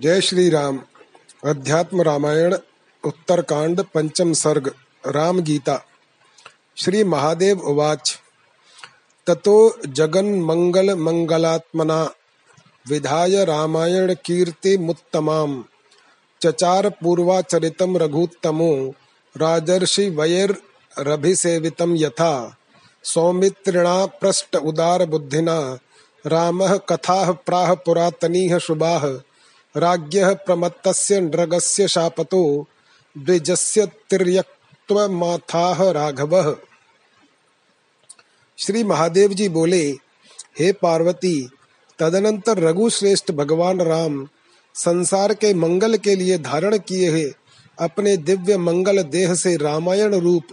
जय श्री राम अध्यात्म रामायण, उत्तरकांड, पंचम सर्ग राम गीता श्री महादेव उवाच। ततो जगन्मंगल मंगलात्मना, विधाय रामायण कीर्ति मुत्तमाम। चचार पूर्वाचरितम रघुत्तमो, राजर्षि वैर्भिसेवितम यथा। सौमित्रिणा पृष्ठ उदार बुद्धिना, रामः कथाः प्राह पुरातनीः शुभाः। राज्ञः प्रमत्तस्य नृगस्य शापतो, द्विजस्य तिर्यक्त्वमाथाः राघवः। श्री महादेव जी बोले, हे पार्वती, तदनंतर रघु श्रेष्ठ भगवान राम संसार के मंगल के लिए धारण किए हुए अपने दिव्य मंगल देह से रामायण रूप,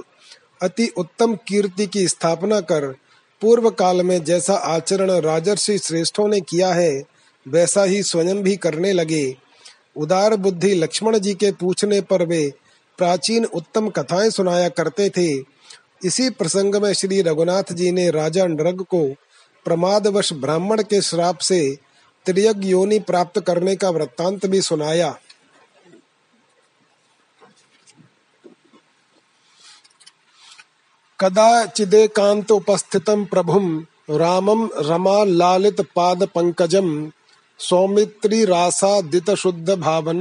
अति उत्तम कीर्ति की स्थापना कर, पूर्व काल में जैसा आचरण राजर्षि श्रेष्ठों ने किया है वैसा ही स्वयं भी करने लगे। उदार बुद्धि लक्ष्मण जी के पूछने पर वे प्राचीन उत्तम कथाएँ सुनाया करते थे। इसी प्रसंग में श्री रघुनाथ जी ने राजा नृग को प्रमादवश ब्राह्मण के श्राप से त्रियग योनि प्राप्त करने का वृत्तांत भी सुनाया। कदाचिदेकांत उपस्थितम प्रभुम, रामम रमा लालित पाद पंकजम सौमित्री रासादित शुद्ध भावन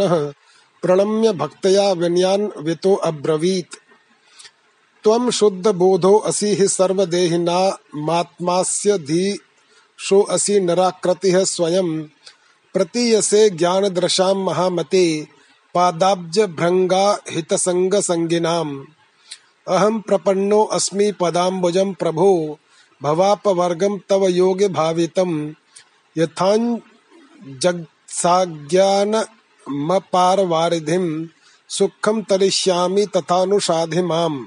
प्रणम्य भक्तया विनयान वितो अब्रवीत। त्वं शुद्ध बोधो असि हि सर्वदेहिना, मात्मास्य धीशो असि नराकृतिः स्वयं। प्रतीयसे ज्ञानदृशां महामते, पादाब्ज भृंगा हितसंग संगिनाम अहम प्रपन्नो अस्मि पदाम्बुजं प्रभो, भवापवर्गं तव योग भावितम। यथां जगसाज्ञानमपारवारिधिं सुखम तरिष्यामि तथानुसाधि माम्।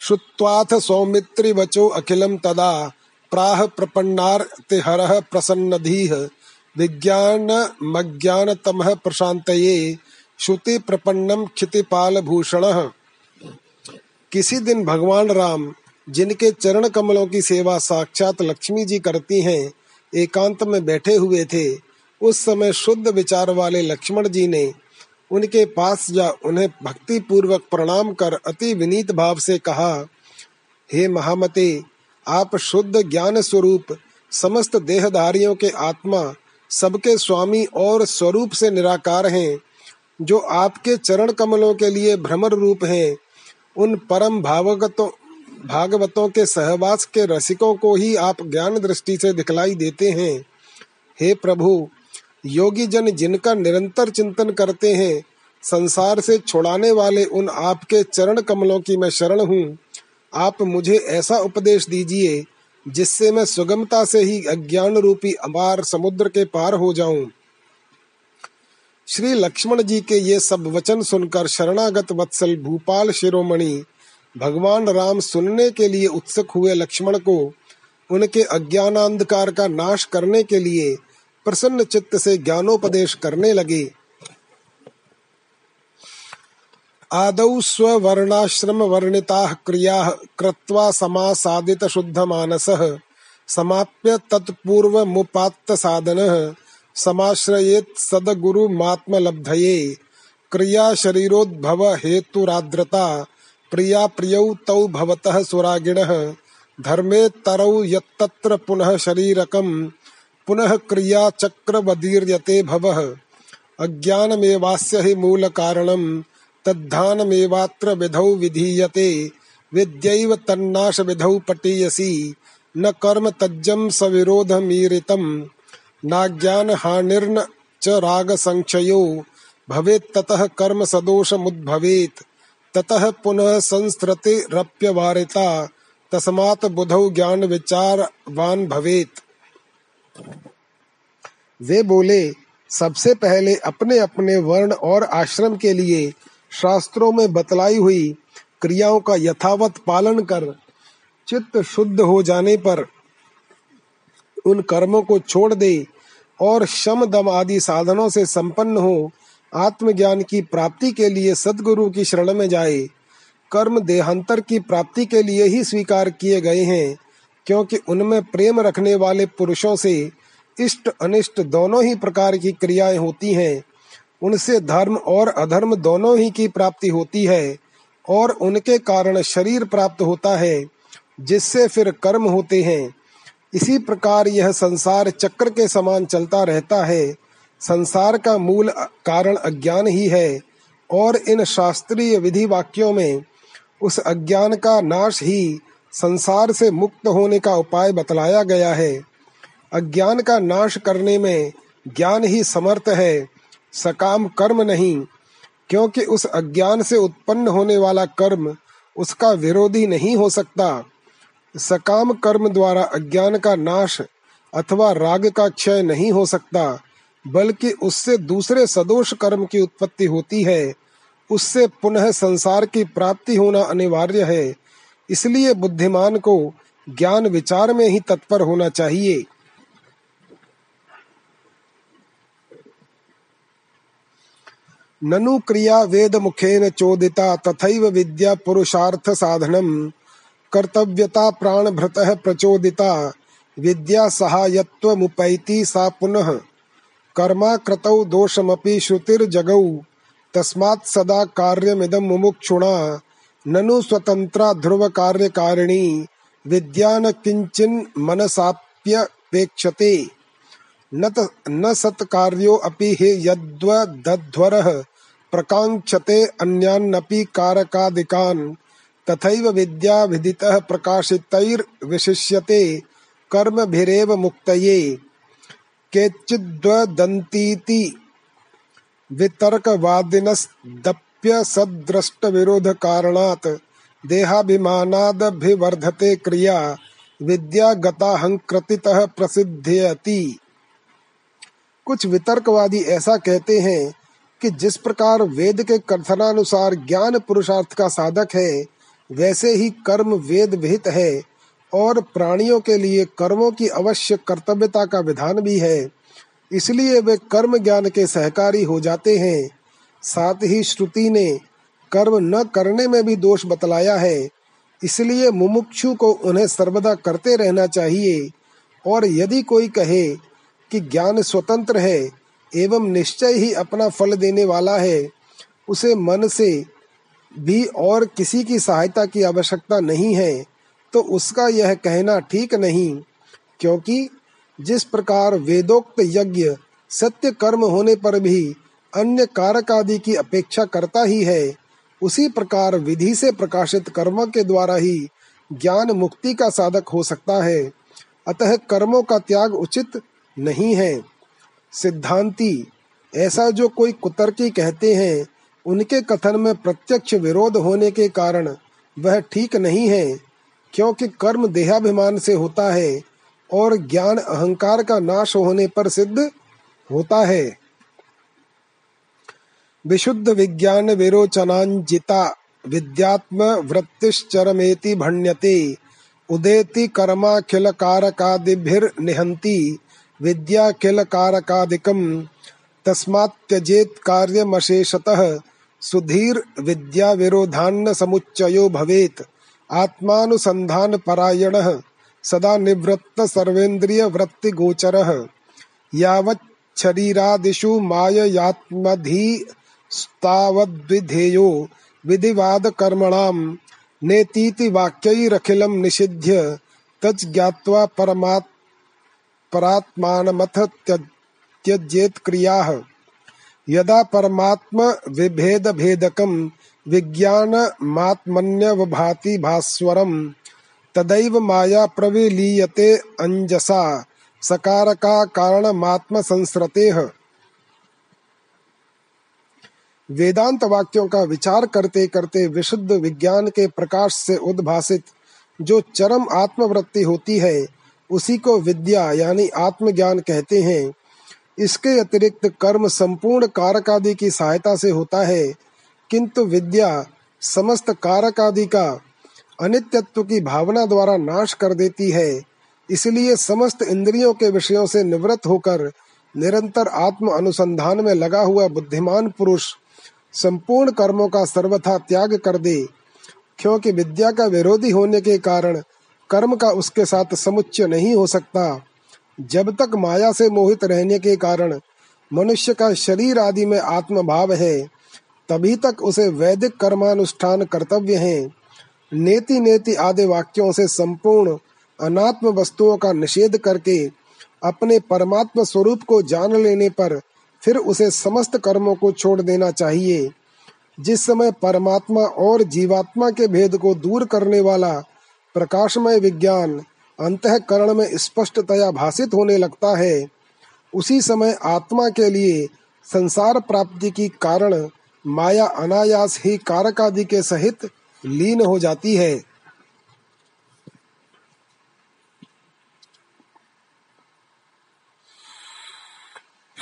श्रुत्वाथ सौमित्रिवचो अखिलं तदा प्राह प्रपन्नार्तिहरः प्रसन्नधीः। विज्ञानमज्ञानतमः प्रशान्तये श्रुति प्रपन्नम क्षितिपाल भूषण किसी दिन भगवान राम जिनके चरण कमलों की सेवा साक्षात लक्ष्मी जी करती हैं, एकांत में बैठे हुए थे। उस समय शुद्ध विचार वाले लक्ष्मण जी ने उनके पास जा उन्हें भक्ति पूर्वक प्रणाम कर अति विनीत भाव से कहा, हे महामते, आप शुद्ध ज्ञान स्वरूप, समस्त देहधारियों के आत्मा, सबके स्वामी और स्वरूप से निराकार हैं, जो आपके चरण कमलों के लिए भ्रमर रूप हैं, उन परम भावगतों भागवतों के सहवास के रसिकों को ही आप ज्ञान दृष्टि से दिखलाई देते हैं। हे प्रभु योगी जन जिनका निरंतर चिंतन करते हैं, संसार से छुड़ाने वाले उन आपके चरण कमलों की मैं शरण हूँ। आप मुझे ऐसा उपदेश दीजिए, जिससे मैं सुगमता से ही अज्ञान रूपी अमार समुद्र के पार हो जाऊँ। श्री लक्ष्मण जी के ये सब वचन सुनकर शरणागत वत्सल भूपाल शिरोमणि भगवान राम सुनने के लिए उत्सुक हुए लक्ष्मण को उनके अज्ञानांधकार का नाश करने के लिए प्रसन्न चित्त से ज्ञानोपदेश करने लगे। आदौ स्वर्णाश्रम वर्णिता क्रिया कृत्वा समासादित शुद्ध मानस, समाप्य तत्पूर्व मुपात्त साधन, समाश्रयेत सदगुरुमात्मलब्धये क्रिया शरीरोद्भव हेतुराद्रता प्रिया प्रियौ तौ भवतः सुरागिणः। धर्मे तरौ यत्तत्र पुनः शरीरकम्। पुनः क्रिया चक्रवदीर्यते भवः। अज्ञानमेवास्य हि मूलकारणम्। तद्धानमेवात्र विधौ विधीयते। विद्यैव तन्नाश विधौ पटीयसी। न कर्म तज्जम सविरोधमीरितम् नाज्ञान हानिर्न च राग संक्षयो भवेत् ततः कर्म सदोष मुद्भवेत् ततः पुनः संस्कृति रप्यवारिता। तस्मात् बुधौ ज्ञान विचारवान भवेत्। वे बोले, सबसे पहले अपने अपने वर्ण और आश्रम के लिए शास्त्रों में बतलाई हुई क्रियाओं का यथावत पालन कर, चित्त शुद्ध हो जाने पर उन कर्मों को छोड़ दे और शम दम आदि साधनों से संपन्न हो आत्मज्ञान की प्राप्ति के लिए सदगुरु की शरण में जाए। कर्म देहांतर की प्राप्ति के लिए ही स्वीकार किए गए हैं, क्योंकि उनमें प्रेम रखने वाले पुरुषों से इष्ट अनिष्ट दोनों ही प्रकार की क्रियाएँ होती हैं। उनसे धर्म और अधर्म दोनों ही की प्राप्ति होती है, और उनके कारण शरीर प्राप्त होता है, जिससे फिर कर्म होते हैं। इसी प्रकार यह संसार चक्र के समान चलता रहता है। संसार का मूल कारण अज्ञान ही है, और इन शास्त्रीय विधि वाक्यों में उस अज्ञान का नाश ही संसार से मुक्त होने का उपाय बतलाया गया है। अज्ञान का नाश करने में ज्ञान ही समर्थ है, सकाम कर्म नहीं, क्योंकि उस अज्ञान से उत्पन्न होने वाला कर्म उसका विरोधी नहीं हो सकता। सकाम कर्म द्वारा अज्ञान का नाश अथवा राग का क्षय नहीं हो सकता। बल्कि उससे दूसरे सदोष कर्म की उत्पत्ति होती है। उससे पुनः संसार की प्राप्ति होना अनिवार्य है। इसलिए बुद्धिमान को ज्ञान विचार में ही तत्पर होना चाहिए। ननु क्रिया वेद मुखेन चोदिता तथैव विद्या पुरुषार्थ साधनम। कर्तव्यता प्राण भृत प्रचोदिता। विद्या सहायत्व मुपैति सा पुनः। कर्मा कृतौ दोषमपि श्रुतिर्जगौ। तस्मात् सदा कार्यमिदं मुमुक्षुणा। ननु स्वतंत्रा ध्रुव कार्यकारिणी विद्या न किंचिन मनसाप्यपेक्षते न सत्कार्यो अपि हि यद्वदध्वरः। प्रकांक्षते अन्यान्नपि कारकादिकान्। तथैव विद्या विदितः प्रकाशितैर्विशिष्यते। कर्मभिरेव मुक्तये। केचिद्वदन्तीति। वितर्कवादिनस्तप्यसद्द्रष्टविरोधकारणात् देहाभिमानादभिवर्धते क्रिया विद्या गताहंकृतितः प्रसिद्ध्यति। कुछ वितर्कवादी ऐसा कहते हैं कि जिस प्रकार वेद के कथनानुसार ज्ञान पुरुषार्थ का साधक है, वैसे ही कर्म वेद विहित है। और प्राणियों के लिए कर्मों की अवश्य कर्तव्यता का विधान भी है। इसलिए वे कर्म ज्ञान के सहकारी हो जाते हैं। साथ ही श्रुति ने कर्म न करने में भी दोष बतलाया है। इसलिए मुमुक्षु को उन्हें सर्वदा करते रहना चाहिए। और यदि कोई कहे कि ज्ञान स्वतंत्र है एवं निश्चय ही अपना फल देने वाला है, उसे मन से भी और किसी की सहायता की आवश्यकता नहीं है। तो उसका यह कहना ठीक नहीं, क्योंकि जिस प्रकार वेदोक्त यज्ञ सत्य कर्म होने पर भी अन्य कारक आदि की अपेक्षा करता ही है, उसी प्रकार विधि से प्रकाशित कर्म के द्वारा ही ज्ञान मुक्ति का साधक हो सकता है। अतः कर्मों का त्याग उचित नहीं है। सिद्धांति, ऐसा जो कोई कुतर्की कहते हैं, उनके कथन में प्रत्यक्ष विरोध होने के कारण वह ठीक नहीं है। क्योंकि कर्म देहाभिमान से होता है और ज्ञान अहंकार का नाश होने पर सिद्ध होता है। विशुद्ध विज्ञान विरोचनांजिता विद्यात्म वृत्तिश्चरमेति भण्यते उदेति कर्माखिल कारकादिभिर्निहन्ति विद्या किल कारकादिकम तस्मात् कार्यमशेषतः सुधीर विद्या विरोधान्न समुच्चयो भवेत। आत्मानुसंधान परायण सदा निवृत्त सर्वेन्द्रिय वृत्ति गोचर यावत् शरीरादिषु माययात्मधि स्तावद्विधेयो विधिवाद कर्मणाम नेतीति वाक्यैरखिलं निषिध्य तज् ज्ञात्वा परमात्, परात्मानमथ त्यजेत क्रियाः। यदा परमात्म विभेद भेदकम विज्ञान मात्मन्यवभाति भास्वरम। तदैव माया प्रविलीयते मात्म संसरते वेदांत वाक्यों का विचार करते करते विशुद्ध विज्ञान के प्रकाश से उद्भासित जो चरम आत्मवृत्ति होती है, उसी को विद्या यानी आत्मज्ञान कहते हैं। इसके अतिरिक्त कर्म संपूर्ण कारक आदि की सहायता से होता है। किंतु विद्या समस्त कारक आदि का अनित्यत्व की भावना द्वारा नाश कर देती है। इसलिए समस्त इंद्रियों के विषयों से निवृत्त होकर निरंतर आत्म अनुसंधान में लगा हुआ बुद्धिमान पुरुष संपूर्ण कर्मों का सर्वथा त्याग कर दे, क्योंकि विद्या का विरोधी होने के कारण कर्म का उसके साथ समुच्चय नहीं हो सकता। जब तक माया से मोहित रहने के कारण मनुष्य का शरीर आदि में आत्म भाव है तभी तक उसे वैदिक कर्मानुष्ठान कर्तव्य है। नेति नेति आदि वाक्यों से संपूर्ण अनात्म वस्तुओं का निषेध करके अपने परमात्मा स्वरूप को जान लेने पर फिर उसे समस्त कर्मों को छोड़ देना चाहिए। जिस समय परमात्मा और जीवात्मा के भेद को दूर करने वाला प्रकाशमय विज्ञान अंतकरण में स्पष्टतया भाषित होने लगता है, उसी समय आत्मा के लिए संसार प्राप्ति की कारण माया अनायास ही कारक आदि के सहित लीन हो जाती है।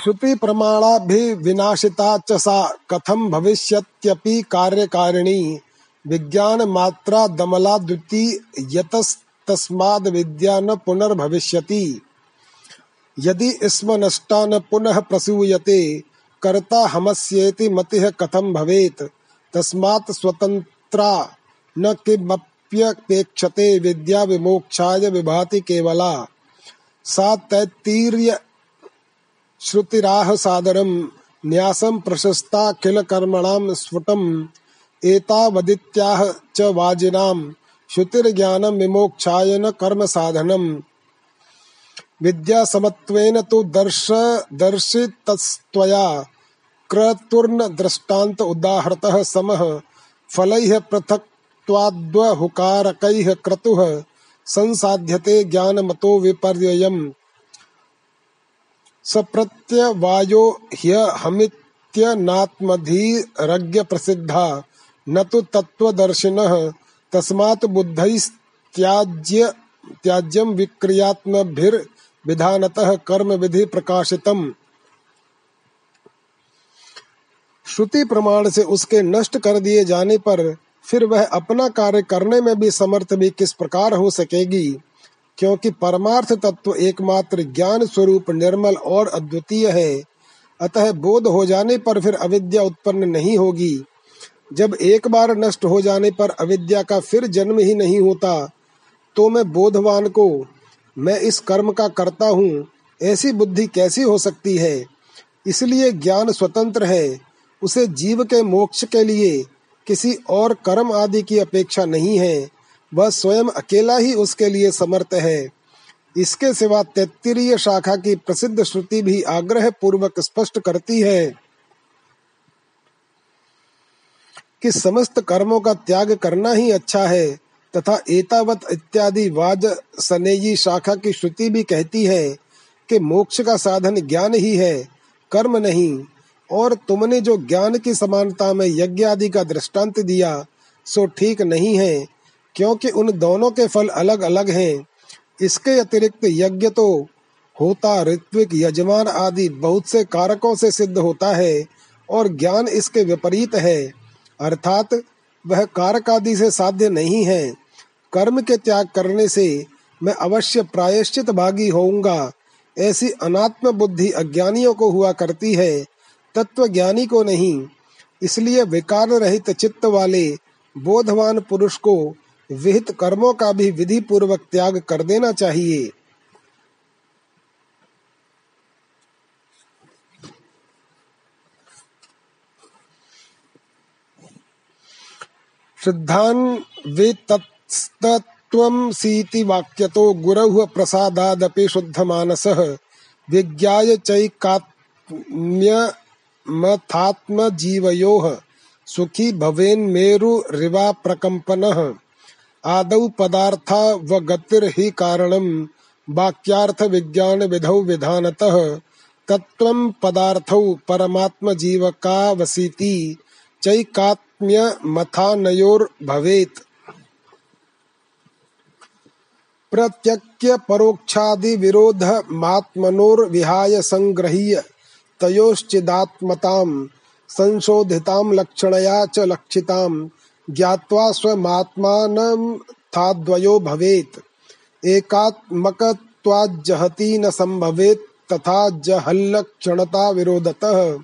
श्रुति प्रमाणाभिविनाशिता च सा कथम भविष्यत्यपि कार्यकारिणी विज्ञान मात्रा दमला द्वितीय यतस्तस्माद् विद्या न पुनर्भविष्यति। यदि स्म नष्टा न पुनः प्रसूयते कर्ता हमस्येति मतिः कथम भवेत्? तस्मात् स्वतंत्रा न किमप्यपेक्षते विद्या विमोक्षाय विभाति केवला। सा तैत्तीर्य श्रुतिराह न्यासम प्रशस्ता किल कर्मणाम स्फुटम, एतावदित्याह च वाजिनाम श्रुतिर्ज्ञानम विमोक्षाय न कर्म विद्या समत्वेन तो दर्श, दर्शितस्त्वया क्रतुर्न दृष्टांत उदाहरतः समः, फलैः पृथक्त्वाद्वहुकारकैः क्रतुः, संसाध्यते ज्ञानमतो विपर्ययम्। सप्रत्यवायो ह्यहमित्यनात्मधीरज्ञ प्रसिद्धा न तो तत्वदर्शिनः तस्मात् बुद्धैस्त्याज्य, त्याज्यं त्याज्यम विक्रियात्मभिर्विधानतः कर्म विधि प्रकाशितम। श्रुति प्रमाण से उसके नष्ट कर दिए जाने पर फिर वह अपना कार्य करने में भी समर्थ भी किस प्रकार हो सकेगी? क्योंकि परमार्थ तत्व एकमात्र ज्ञान स्वरूप, निर्मल और अद्वितीय है। अतः बोध हो जाने पर फिर अविद्या उत्पन्न नहीं होगी। जब एक बार नष्ट हो जाने पर अविद्या का फिर जन्म ही नहीं होता तो मैं बोधवान को मैं इस कर्म का करता हूँ, ऐसी बुद्धि कैसी हो सकती है? इसलिए ज्ञान स्वतंत्र है। उसे जीव के मोक्ष के लिए किसी और कर्म आदि की अपेक्षा नहीं है। वह स्वयं अकेला ही उसके लिए समर्थ है। इसके सिवा तैत्तिरीय शाखा की प्रसिद्ध श्रुति भी आग्रह पूर्वक स्पष्ट करती है कि समस्त कर्मों का त्याग करना ही अच्छा है। तथा एतावत इत्यादि वाज सनेयी शाखा की श्रुति भी कहती है कि मोक्ष का साधन ज्ञान ही है, कर्म नहीं। और तुमने जो ज्ञान की समानता में यज्ञ आदि का दृष्टांत दिया, सो ठीक नहीं है, क्योंकि उन दोनों के फल अलग अलग हैं। इसके अतिरिक्त यज्ञ तो होता, ऋत्विक, यजमान आदि बहुत से कारकों से सिद्ध होता है, और ज्ञान इसके विपरीत है। अर्थात वह कारक आदि से साध्य नहीं है। कर्म के त्याग करने से मैं अवश्य प्रायश्चित भागी होऊँगा। ऐसी अनात्म बुद्धि अज्ञानियों को हुआ करती है तत्व ज्ञानी को नहीं। इसलिए विकार रहित चित्त वाले बोधवान पुरुष को विहित कर्मों का भी विधि पूर्वक त्याग कर देना चाहिए। सिद्धान वे तत्त्वमसीति वाक्यतो गुरः प्रसादादपि शुद्धमानसः। विज्ञाय चैकात्म्यमथात्मजीवयोः सुखी भवेन्मेरुरिवा प्रकम्पनः। आदौ पदार्था व गतिर ही कारणम वाक्यार्थ विज्ञान विधौ विधानतः। तत्व पदार्थौ परमात्म जीव का वसीति चैकात्म्य मथानयोर भवेत प्रत्यक्य परोक्षादि विरोध मात्मनोर विहाय संग्रह्य। तयोश्चिदात्मताम, संशोधिताम, लक्षणया च लक्षिताम ज्ञात्वा स्वमात्मानमथाद्वयो भवेत्। एकात्मकत्वाज्जहति न संभवेत् तथा जहल्लक्षणता विरोधतः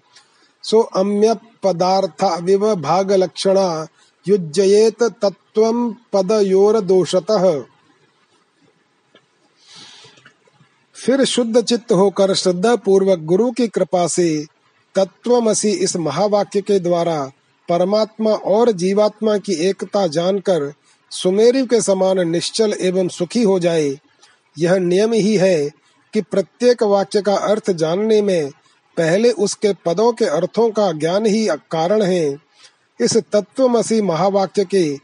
सो अम्य पदार्थाविव भागलक्षणा युज्येत तत्त्वं पदयोरदोषतः। फिर शुद्ध चित्त होकर श्रद्धा पूर्वक गुरु की कृपा से तत्वमसी इस महावाक्य के द्वारा परमात्मा और जीवात्मा की एकता जानकर सुमेरु के समान निश्चल एवं सुखी हो जाए। यह नियम ही है कि प्रत्येक वाक्य का अर्थ जानने में पहले उसके पदों के अर्थों का ज्ञान ही कारण है। इस तत्वमसी महावाक्य के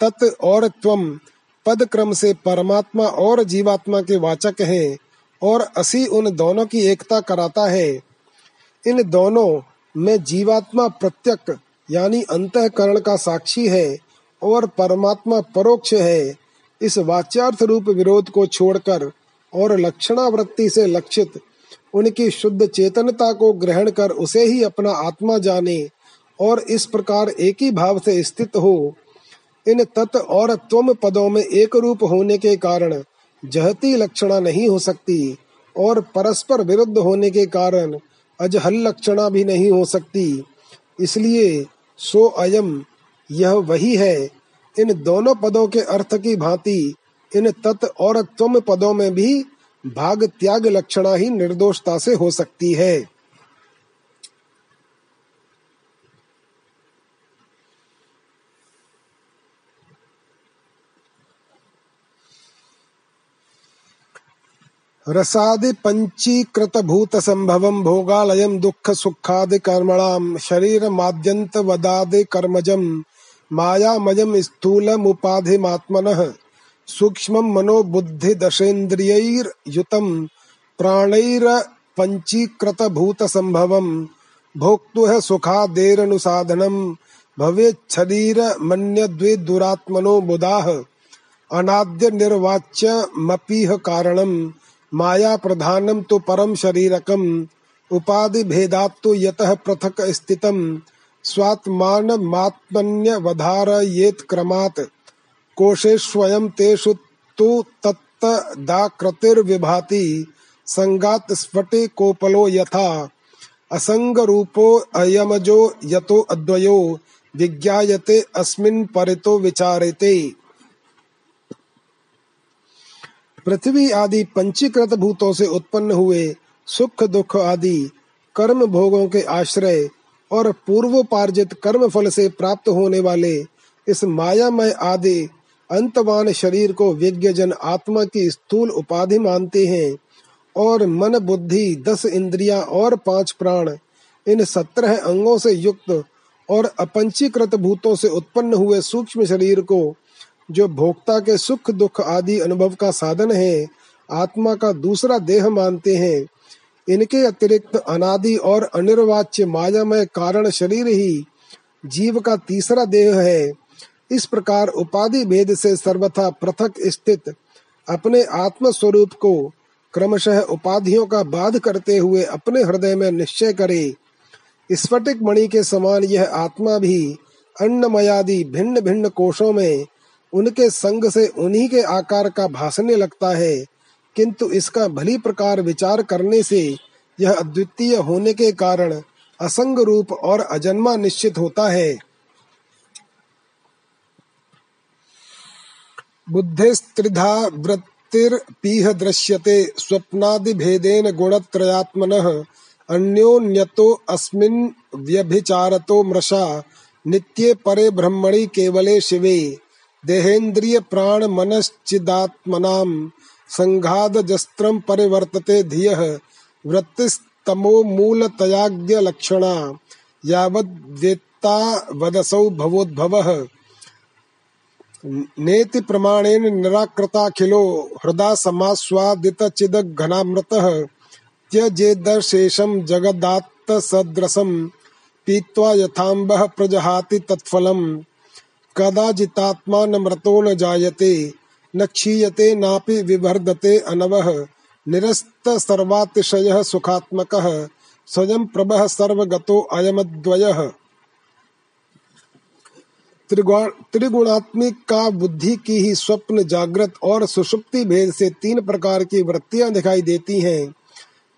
तत् और त्वम पद क्रम से परमात्मा और जीवात्मा के वाचक हैं। और असी उन दोनों की एकता कराता है। इन दोनों में जीवात्मा प्रत्यक, यानी अंतकरण का साक्षी है और परमात्मा परोक्ष है। इस वाच्यार्थ रूप विरोध को छोड़कर और लक्षणावृत्ति से लक्षित, उनकी शुद्ध चेतनता को ग्रहण कर उसे ही अपना आत्मा जाने और इस प्रकार एक ही भाव से स्थित हो। इन तत् और त्वम पदों में एक रूप होने के कारण जहती लक्षणा नहीं हो सकती और परस्पर विरुद्ध होने के कारण अजहल लक्षणा भी नहीं हो सकती। इसलिए सो अयम, यह वही है। इन दोनों पदों के अर्थ की भांति इन तत् और तुम पदों में भी भाग त्याग लक्षणा ही निर्दोषता से हो सकती है। रसादि पंचीकृत भूत संभवम भोगालयम दुख सुखादि कर्मणाम शरीर माद्यंत वदादि कर्मजम मायामयम स्थूलम उपाधिमात्मनः सूक्ष्म मनो बुद्धि दशेन्द्रियुतम प्राणैर पंचीकृत भूत संभवम भोक्तु है सुखादेरनुसाधनम भवे शरीर मन्य द्वे दुरात्मनो बुधाह अनाद्य निर्वाच्य मपीह कारणम माया प्रधानम तो परम शरीरकम, उपाधि भेदात तो यतः पृथक स्थितम, स्वात्मान मात्मन्य वधार येत क्रमात्। कोशे स्वयं तेषु तु तत्तदाकृतिर्विभाति संगात स्फटे कोपलो यथा असंग रूपो अयमजो यतो अद्वयो, विज्ञायते अस्मिन् परितो विचारते। पृथ्वी आदि पंचीकृत भूतों से उत्पन्न हुए सुख, दुख आदि कर्म भोगों के आश्रय और पूर्वोपार्जित कर्म फल से प्राप्त होने वाले इस मायामय आदि अंतवान शरीर को विज्ञ जन आत्मा की स्थूल उपाधि मानते हैं और मन, बुद्धि, दस इंद्रियाँ और पाँच प्राण इन सत्रह अंगों से युक्त और अपंचीकृत भूतों से उत्पन्न हुए सूक्ष्म शरीर को जो भोक्ता के सुख, दुख आदि अनुभव का साधन है, आत्मा का दूसरा देह मानते हैं। इनके अतिरिक्त अनादि और अनिर्वाच्य मायामय कारण शरीर ही जीव का तीसरा देह है। इस प्रकार उपाधि भेद से सर्वथा पृथक स्थित अपने आत्म स्वरूप को क्रमशः उपाधियों का बाध करते हुए अपने हृदय में निश्चय करे। स्फटिक मणि के समान यह आत्मा भी अन्नमयादि भिन्न भिन्न कोशों में उनके संग से उन्हीं के आकार का भासने लगता है, किंतु इसका भली प्रकार विचार करने से यह अद्वितीय होने के कारण असंग रूप और अजन्मा निश्चित होता है। बुद्धिस्त्रिधा वृत्तिर्पीह दृश्यते स्वप्नादिभेदेन गुणत्रयात्मनः अन्योन्यतो अस्मिन् व्यभिचारतो मृषा नित्ये परे ब्रह्मणि केवले शिवे। देहेन्द्रिय प्राण मनश्चिदात्मनां संघादजस्त्रं परिवर्तते धियः वृत्तिस्तमो मूलतयाज्ञ लक्षणा यावद्वेत्ता वदसौ भवोद्भवः। नेति प्रमाणेन निराकृताखिलो हृदा समास्वादित चिद घनामृतः त्यजेदशेषं जगदात्तसदृशं पीत्वा यथाम्बः प्रजहाति तत्फलम्। कदाचितात्मा मृतो न जायते, न क्षीयते नापि विवर्धते अनवः। निरस्त सर्वातिशयः सुखात्मकः, स्वयं प्रभः सर्वगतो अयमद्वयः। त्रिगुणात्मिक का बुद्धि की ही स्वप्न जागृत और सुषुप्ति भेद से तीन प्रकार की वृत्तियाँ दिखाई देती हैं।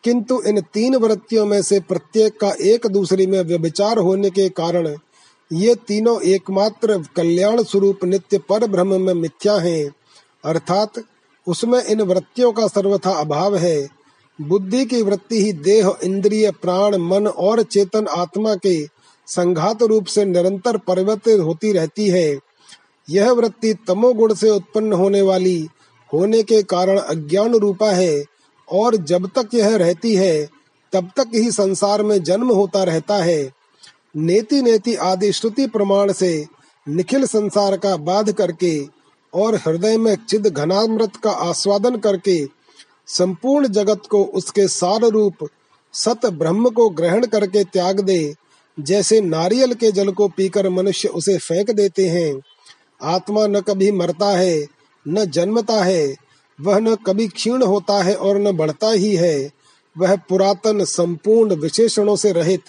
किंतु इन तीन वृत्तियों में से प्रत्येक का एक दूसरे में व्यभिचार होने के कारण ये तीनों एकमात्र कल्याण स्वरूप नित्य पर ब्रह्म में मिथ्या हैं, अर्थात उसमें इन वृत्तियों का सर्वथा अभाव है। बुद्धि की वृत्ति ही देह, इंद्रिय, प्राण, मन और चेतन आत्मा के संघात रूप से निरंतर परिवर्तित होती रहती है। यह वृत्ति तमोगुण से उत्पन्न होने वाली, होने के कारण अज्ञान रूपा है और जब तक यह रहती है, तब तक ही संसार में जन्म होता रहता है। नेति नेति आदि श्रुति प्रमाण से निखिल संसार का बाध करके और हृदय में चिद घनामृत का आस्वादन करके संपूर्ण जगत को उसके सार रूप सत ब्रह्म को ग्रहण करके त्याग दे, जैसे नारियल के जल को पीकर मनुष्य उसे फेंक देते हैं। आत्मा न कभी मरता है, न जन्मता है, वह न कभी क्षीण होता है और न बढ़ता ही है। वह पुरातन संपूर्ण विशेषणों से रहित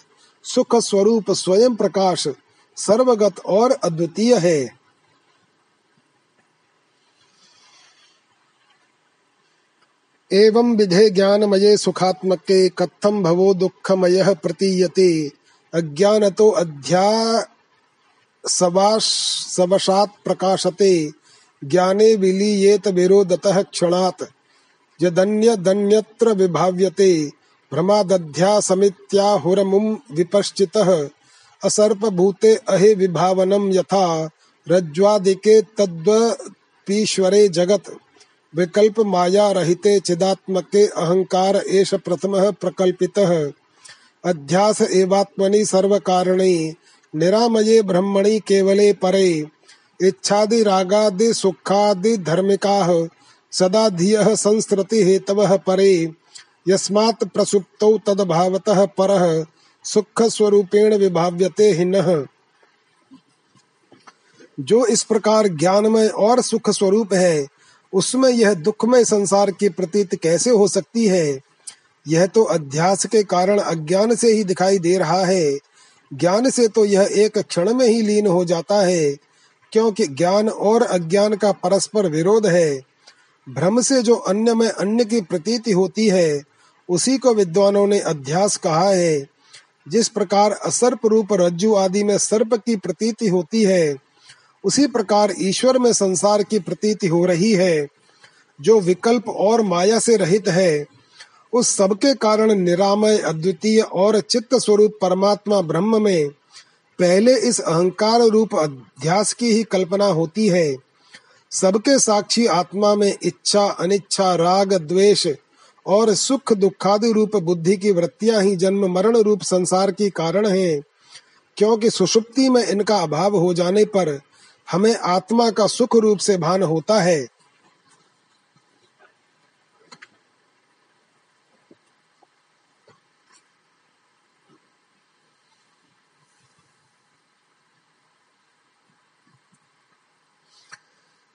सुख स्वरूप स्वयं प्रकाश सर्वगत और अद्वितीय है। एवं विधे ज्ञानमये सुखात्मके कथम भवो दुःखमयः प्रतीयते। अज्ञानतो अध्या सवशात् प्रकाशते। ज्ञाने विलीयेत विरोधतः क्षणात्। यदन्य दन्यत्र विभाव्यते। भ्रमादध्या समित्याहुरमुं विपश्चितः असर्पभूते अहे विभावनम यथा रज्ज्वादिके तद्वपीश्वरे जगत। विकल्प माया रहिते चिदात्मके अहंकार एष प्रथमः प्रकल्पितः। अध्यास एवात्मनि सर्वकारणे, निरामये ब्रह्मणि केवले परे। इच्छादि रागादि सुखादि धर्मिकाः सदा धियः संस्कृति हेतवः परे। यस्मात् प्रसुप्तौ तद्भावतः परः सुख स्वरूपेण विभाव्यते हिनः जो इस प्रकार ज्ञानमय और सुख स्वरूप है, उसमें यह दुखमय संसार की प्रतीत कैसे हो सकती है? यह तो अध्यास के कारण अज्ञान से ही दिखाई दे रहा है। ज्ञान से तो यह एक क्षण में ही लीन हो जाता है, क्योंकि ज्ञान और अज्ञान का परस्पर विरोध है। भ्रम से जो अन्य में अन्य की प्रतीति होती है उसी को विद्वानों ने अध्यास कहा है। जिस प्रकार असर्प रूप रज्जु आदि में सर्प की प्रतीति होती है, उसी प्रकार ईश्वर में संसार की प्रतीति हो रही है। जो विकल्प और माया से रहित है, उस सबके कारण निरामय, अद्वितीय और चित्त स्वरूप परमात्मा ब्रह्म में पहले इस अहंकार रूप अध्यास की ही कल्पना होती है। सबके साक्षी आत्मा में इच्छा, अनिच्छा, राग, द्वेष और सुख दुखादि रूप बुद्धि की वृत्तियाँ ही जन्म मरण रूप संसार की कारण है। क्योंकि सुषुप्ति में इनका अभाव हो जाने पर हमें आत्मा का सुख रूप से भान होता है।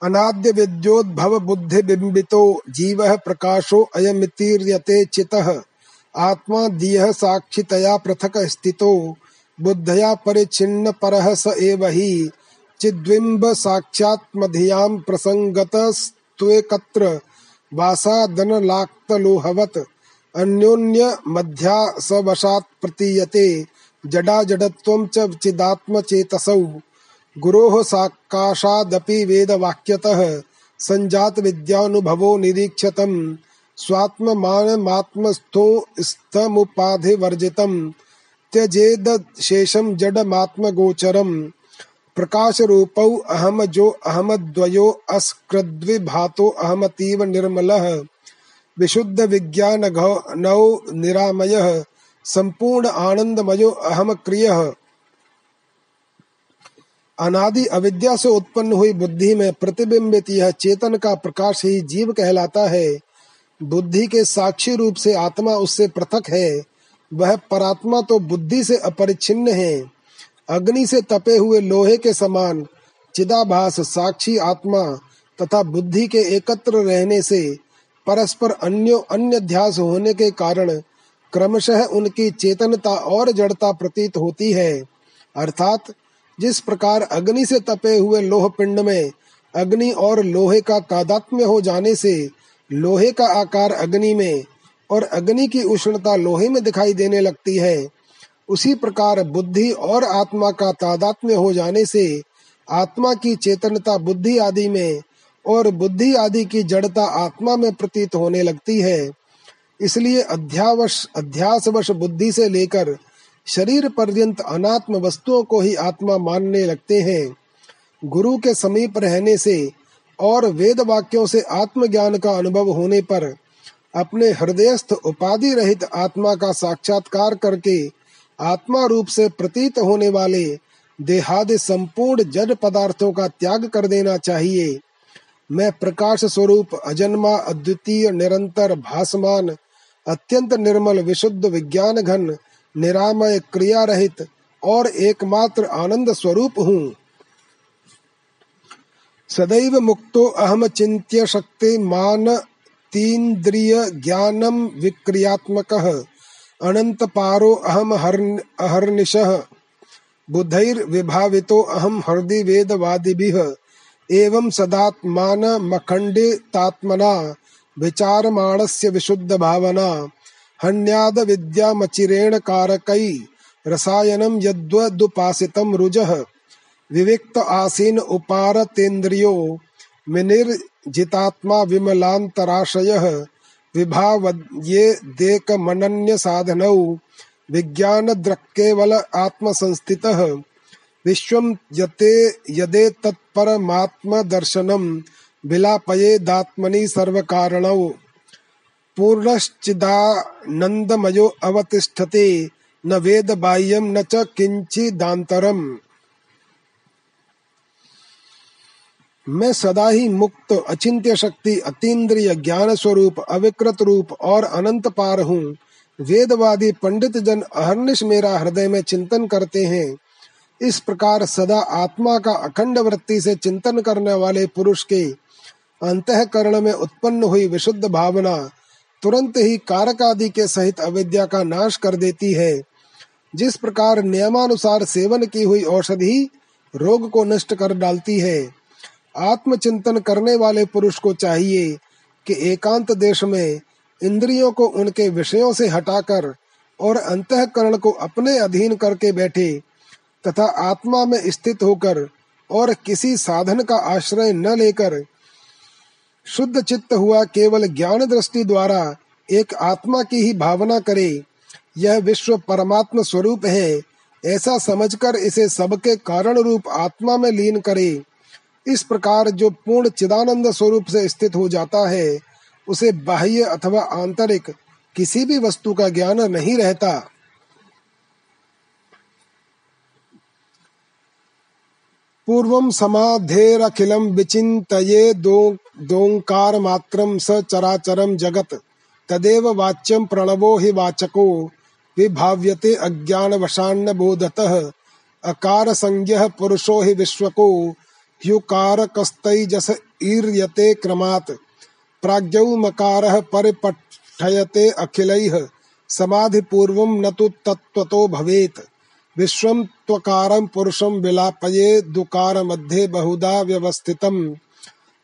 अनाद्य विद्योद्भव बुद्धि बिंबितो जीव प्रकाशो अयमितीर्यते चितः। आत्मा दियः साक्षितया पृथक स्थितो, बुद्धया परिच्छिन्न परः स एव हि। चिद्बिम्ब साक्षात्मधियाँ प्रसंगतस्त्वेकत्र अन्योन्य मध्या सवशात् प्रतीयते जडा जडत्वं च चिदात्मचेतसौ। गुरोः साकाशादपि वेदवाक्यतः संजात विद्यानुभवो निरीक्षतम्। स्वात्ममानमात्मस्थो स्तमुपाधिवर्जितम्। त्यजेद शेषम जडमात्मगोचरम्। प्रकाश रूपौ अहम जो अहमद्वयो अस्कृद्विभातो अहमतीव निर्मलः। विशुद्ध विज्ञान नौ निरामयः। संपूर्ण आनंदमयो अहम क्रियः अनादि अविद्या से उत्पन्न हुई बुद्धि में प्रतिबिंबित यह चेतन का प्रकाश ही जीव कहलाता है। बुद्धि के साक्षी रूप से आत्मा उससे पृथक है। वह परात्मा तो बुद्धि से अपरिच्छिन्न है। अग्नि से तपे हुए लोहे के समान चिदाभास साक्षी आत्मा तथा बुद्धि के एकत्र रहने से परस्पर अन्यो अन्य ध्यास होने के कारण क्रमशः उनकी चेतनता और जड़ता प्रतीत होती है। अर्थात जिस प्रकार अग्नि से तपे हुए लोह पिंड में अग्नि और लोहे का तादात्म्य हो जाने से लोहे का आकार अग्नि में और अग्नि की उष्णता लोहे में दिखाई देने लगती है, उसी प्रकार बुद्धि और आत्मा का तादात्म्य हो जाने से आत्मा की चेतनता बुद्धि आदि में और बुद्धि आदि की जड़ता आत्मा में प्रतीत होने लगती है। इसलिए अध्यावश अध्यासवश बुद्धि से लेकर शरीर पर्यंत अनात्म वस्तुओं को ही आत्मा मानने लगते हैं। गुरु के समीप रहने से और वेद वाक्यों से आत्मज्ञान का अनुभव होने पर अपने हृदयस्थ उपाधि रहित आत्मा का साक्षात्कार करके आत्मा रूप से प्रतीत होने वाले देहादि संपूर्ण जड़ पदार्थों का त्याग कर देना चाहिए। मैं प्रकाश स्वरूप अजन्मा, अद्वितीय, निरंतर भासमान, अत्यंत निर्मल, विशुद्ध विज्ञान घन निरामय क्रिया रहित और एकमात्र आनंद स्वरूप हूँ। सदैव मुक्तो अहम चिंत्य शक्ति मान तीन्द्रिय ज्ञानम विक्रियात्मक। अनंत पारो अहम अहर्निशः। बुधैर्विभावितो अहम हृदय वेदवादिभिः। एवं सदात्मान मखंडितात्मना विचारमाणस्य विशुद्ध भावना। हन्याद विद्यामचिरेण कारकै रसायनं यद्वदुपासितं रुजः। विविक्त आसीन उपारतेन्द्रियो मिनिर्जितात्मा विमलान्तराशयः विभावये देकमनन्य साधनौ विज्ञान केवल आत्म यते यदे तत्परमात्म दर्शनम विलापयेदात्मनि सर्वकारणौ। पूर्णश्चिदानन्दमयो अवतिष्ठते। न वेद बाह्यम न च किंचिदांतरम मैं सदा ही मुक्त, अचिंत्य शक्ति, अतीन्द्रिय ज्ञान स्वरूप अविकृत रूप और अनंत पार हूँ। वेदवादी पंडित जन अहर्निश मेरा हृदय में चिंतन करते हैं। इस प्रकार सदा आत्मा का अखंड वृत्ति से चिंतन करने वाले पुरुष के अंतकरण में उत्पन्न हुई विशुद्ध भावना तुरंत ही कारक आदि के सहित अविद्या का नाश कर देती है। जिस प्रकार नियमानुसार सेवन की हुई औषधि रोग को नष्ट कर डालती है, आत्मचिंतन करने वाले पुरुष को चाहिए कि एकांत देश में इंद्रियों को उनके विषयों से हटाकर और अंतकरण को अपने अधीन करके बैठे तथा आत्मा में स्थित होकर और किसी साधन का आश्रय न लेकर शुद्ध चित्त हुआ केवल ज्ञान दृष्टि द्वारा एक आत्मा की ही भावना करे, यह विश्व परमात्म स्वरूप है। ऐसा समझकर इसे सबके कारण रूप आत्मा में लीन करे। इस प्रकार जो पूर्ण चिदानंद स्वरूप से स्थित हो जाता है, उसे बाह्य अथवा आंतरिक किसी भी वस्तु का ज्ञान नहीं रहता। पूर्वं समाधेरखिलं विचिन्तये दोङ्कार मात्रं स चराचरं जगत्। तदेव वाच्यं प्रणवो हि वाचको, विभाव्यते अज्ञानवशान्न बोधतः अकार संज्ञः पुरुषो हि विश्वको, ह्युकारकस्तैजस ईर्यते क्रमात्। प्राज्ञौ मकारः परिपठयते अखिलैः। समाधिपूर्वं न तु तत्त्वतो भवेत्। विश्वं त्वकारं पुरुषं विलापये दुकार मध्ये बहुधा व्यवस्थितम्।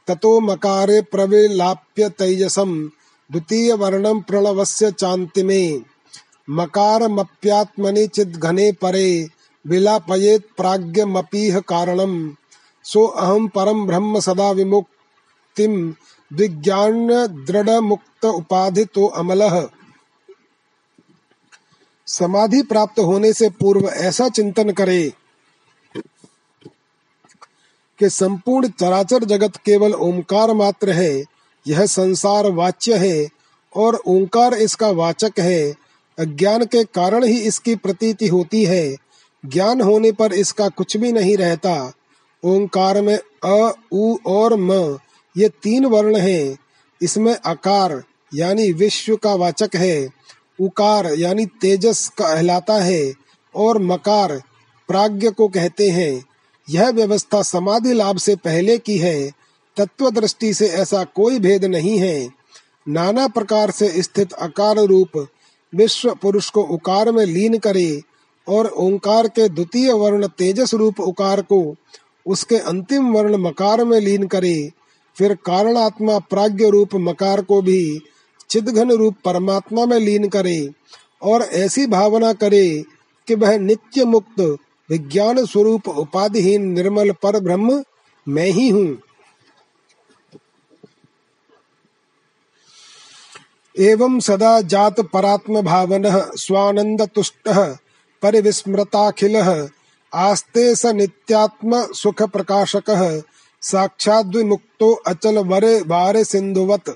ततो मकारे प्रविलाप्य तैजसं द्वितीय वर्णं प्रणवस्य चान्तिमे। मकारमप्यात्मनि चिद्घने परे विलापयेत् प्राज्ञमपीह कारणम्। सो अहम परम ब्रह्म सदा विमुक्तिम। विज्ञान दृढ़ मुक्त उपाधि तो अमल। समाधि प्राप्त होने से पूर्व ऐसा चिंतन करे कि संपूर्ण चराचर जगत केवल ओंकार मात्र है, यह संसार वाच्य है और ओंकार इसका वाचक है। अज्ञान के कारण ही इसकी प्रतीति होती है। ज्ञान होने पर इसका कुछ भी नहीं रहता। ओंकार में अ, उ और म, ये तीन वर्ण हैं। इसमें अकार यानी विश्व का वाचक है। उकार यानी तेजस कहलाता है और मकार प्राज्ञ को कहते हैं। यह व्यवस्था समाधि लाभ से पहले की है। तत्व दृष्टि से ऐसा कोई भेद नहीं है। नाना प्रकार से स्थित अकार रूप विश्व पुरुष को उकार में लीन करे और ओंकार के द्वितीय वर्ण तेजस रूप उकार को उसके अंतिम वर्ण मकार में लीन करे। फिर कारणात्मा प्राज्ञ रूप मकार को भी चिदघन रूप परमात्मा में लीन करे और ऐसी भावना करे कि वह नित्य मुक्त, विज्ञान स्वरूप, उपाधिहीन, निर्मल, पर ब्रह्म मैं ही हूँ। एवं सदा जात परात्म भावन स्वानंद तुष्ट परिविस्मृताखिल आस्ते स नित्यात्म सुख प्रकाशक साक्षाद्विमुक्तो अचल वरे वारे सिंधुवत।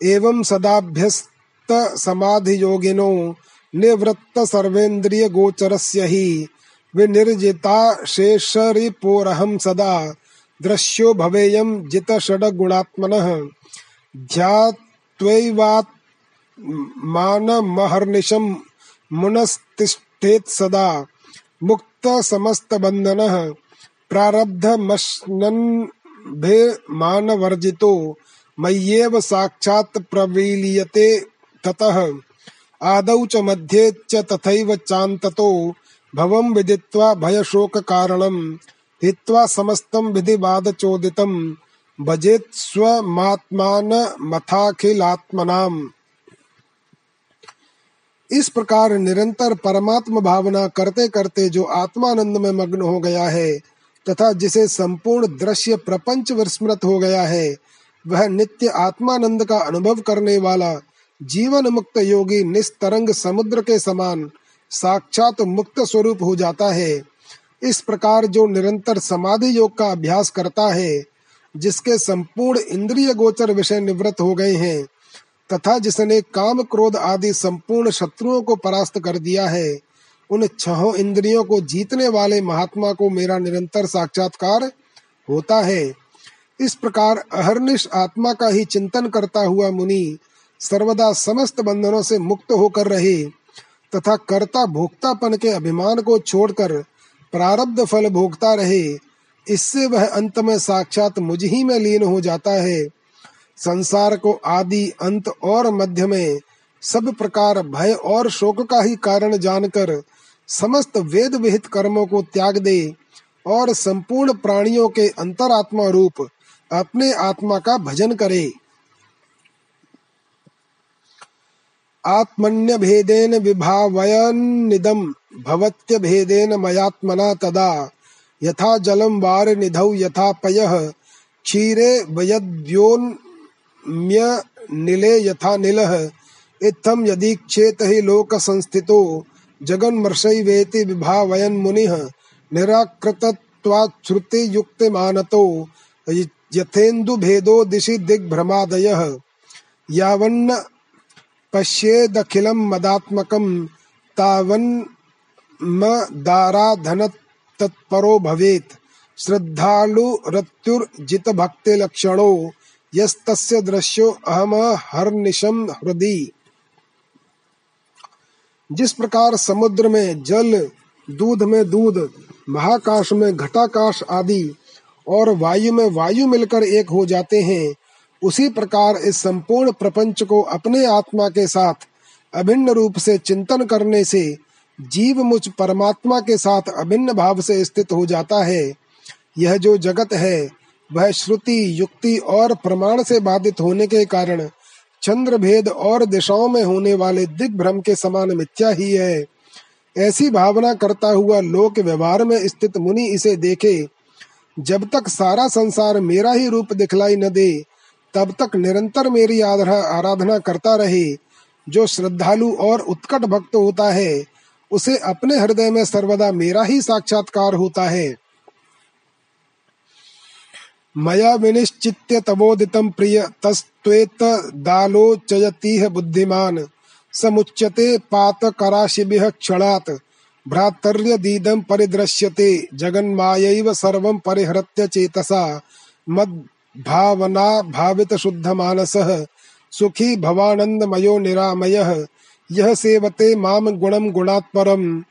एवं सदाभ्यस्त समाधि योगिनो निवृत्त सर्वेन्द्रिय गोचरस्य ही विनिर्जिता शेषरिपोरहं सदा दृश्यो भवेयं जित षड गुणात्मनः ध्यात्वैवात् मानमहर्निशं मुनस्तिष्ठेत् सदा मुक्त समस्त प्रारब्ध बंधनः प्रारब्धमश्नन्भिमानवर्जितो मय्येव साक्षात् प्रवील्यते ततः। आदौ च मध्ये च तथैव चान्ततो। भवं विदित्वा भयशोककारणम् हित्वा समस्तं विधिवादचोदितं। भजेत् स्वमात्मानमथाखिलात्मनाम्। इस प्रकार निरंतर परमात्म भावना करते करते जो आत्मानंद में मग्न हो गया है, तथा जिसे संपूर्ण दृश्य प्रपंच विस्मृत हो गया है वह नित्य आत्मानंद का अनुभव करने वाला जीवन मुक्त योगी निस्तरंग समुद्र के समान साक्षात मुक्त स्वरूप हो जाता है। इस प्रकार जो निरंतर समाधि योग का अभ्यास करता है, जिसके संपूर्ण इंद्रिय गोचर विषय निवृत्त हो गए हैं, तथा जिसने काम क्रोध आदि संपूर्ण शत्रुओं को परास्त कर दिया है, उन छह इंद्रियों को जीतने वाले महात्मा को मेरा निरंतर साक्षात्कार होता है। इस प्रकार अहरनिश आत्मा का ही चिंतन करता हुआ मुनि सर्वदा समस्त बंधनों से मुक्त होकर रहे, तथा कर्ता भोक्तापन के अभिमान को छोड़कर प्रारब्ध फल भोगता रहे। इससे वह अंत में साक्षात मुझ ही में लीन हो जाता है। संसार को आदि, अंत और मध्य में सब प्रकार भय और शोक का ही कारण जानकर समस्त वेद विहित कर्मों को त्याग दे और संपूर्ण प्राणियों के अंतरात्मा रूप अपने आत्मा का भजन करे। आत्मन्य भेदेन विभावयन्निदं भवत्य भेदेन मयात्मना तदा। यथा जलम वार निधौ, यथा पयः, क्षीरे वयद्योन् म्यनिले यथा निलः। इत्थं यदीक्षेत हि लोकसंस्थितो, जगन्मर्षैवेति विभावयन् मुनिः निराकृतत्वाच्छ्रुतियुक्तिमानतो यथेन्दुभेदो दिशि दिग्भ्रमादयः। यावन्न पश्येदखिलं मदात्मकं तावन्मदाराधनतत्परो भवेत्। श्रद्धालुरत्युर्जितभक्तिलक्षणो यस्तस्य दृश्यो अहम हरनिशम हृदि। जिस प्रकार समुद्र में, जल, दूध में दूध, महाकाश में घटाकाश आदि और वायु में वायु मिलकर एक हो जाते हैं। उसी प्रकार इस संपूर्ण प्रपंच को अपने आत्मा के साथ अभिन्न रूप से चिंतन करने से जीव मुझ परमात्मा के साथ अभिन्न भाव से स्थित हो जाता है। यह जो जगत है, वह श्रुति, युक्ति और प्रमाण से बाधित होने के कारण चंद्र भेद और दिशाओं में होने वाले दिग्भ्रम के समान मिथ्या ही है। ऐसी भावना करता हुआ लोक व्यवहार में स्थित मुनि इसे देखे जब तक सारा संसार मेरा ही रूप दिखलाई न दे, तब तक निरंतर मेरी आराधना करता रहे। जो श्रद्धालु और उत्कट भक्त होता है, उसे अपने हृदय में सर्वदा मेरा ही साक्षात्कार होता है। मया विनिश्चित्य तवोदितं प्रिय तस्त्वेतदालोचयतीह बुद्धिमान्, समुच्यते पातकराशिभिः क्षणात्। भ्रातर्यदीदं परिदृश्यते जगन्मायैव सर्वं परिहृत्य चेतसा। मद्भावना भावित शुद्धमानसः सुखी भवानन्दमयो निरामयः। यः सेवते माम गुणं गुणात् परम्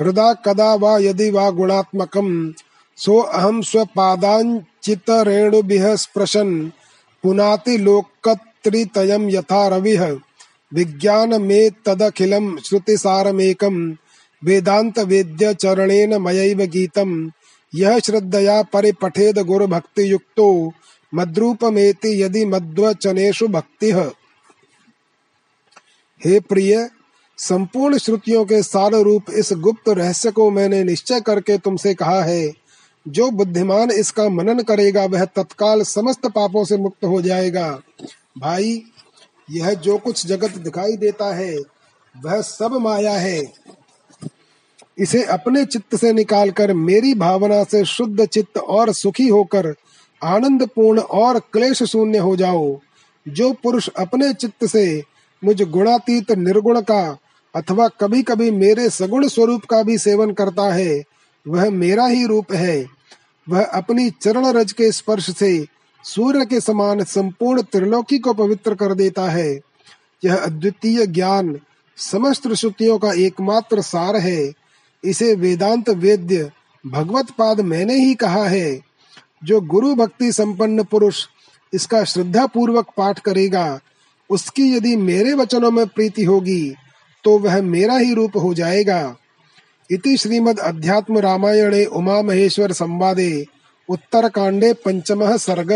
हृदा कदा वा यदि वा गुणात्मकम्। सो अहम स्वपादाञ्चितरेणुभिः स्पृशन्, पुनाति लोकत्रितयं यथा रविः। विज्ञानमेतदखिलं श्रुतिसारमेकं वेदान्तवेद्यचरणेन मयैव गीतं यः श्रद्धया परिपठेद गुरुभक्तियुक्तो, मद्रूपमेति यदि मद्वचनेषु भक्तिः। हे प्रिय, संपूर्ण श्रुतियों के सार रूप इस गुप्त रहस्य को मैंने निश्चय करके तुमसे कहा है, जो बुद्धिमान इसका मनन करेगा, वह तत्काल समस्त पापों से मुक्त हो जाएगा। भाई, यह जो कुछ जगत दिखाई देता है, वह सब माया है। इसे अपने चित्त से निकालकर मेरी भावना से शुद्ध चित्त और सुखी होकर आनंद पूर्ण और क्लेश शून्य हो जाओ। जो पुरुष अपने चित्त से मुझ गुणातीत निर्गुण का अथवा कभी कभी मेरे सगुण स्वरूप का भी सेवन करता है, वह मेरा ही रूप है। वह अपनी चरण रज के स्पर्श से सूर्य के समान संपूर्ण त्रिलोकी को पवित्र कर देता है। यह अद्वितीय ज्ञान समस्त श्रुतियों का एकमात्र सार है। इसे वेदांत वेद्य भगवत पाद मैंने ही कहा है। जो गुरु भक्ति संपन्न पुरुष इसका श्रद्धा पूर्वक पाठ करेगा, उसकी यदि मेरे वचनों में प्रीति होगी तो वह मेरा ही रूप हो जाएगा। इति श्रीमद् अध्यात्म रामायणे उमा महेश्वर संवादे उत्तर कांडे पंचम सर्ग।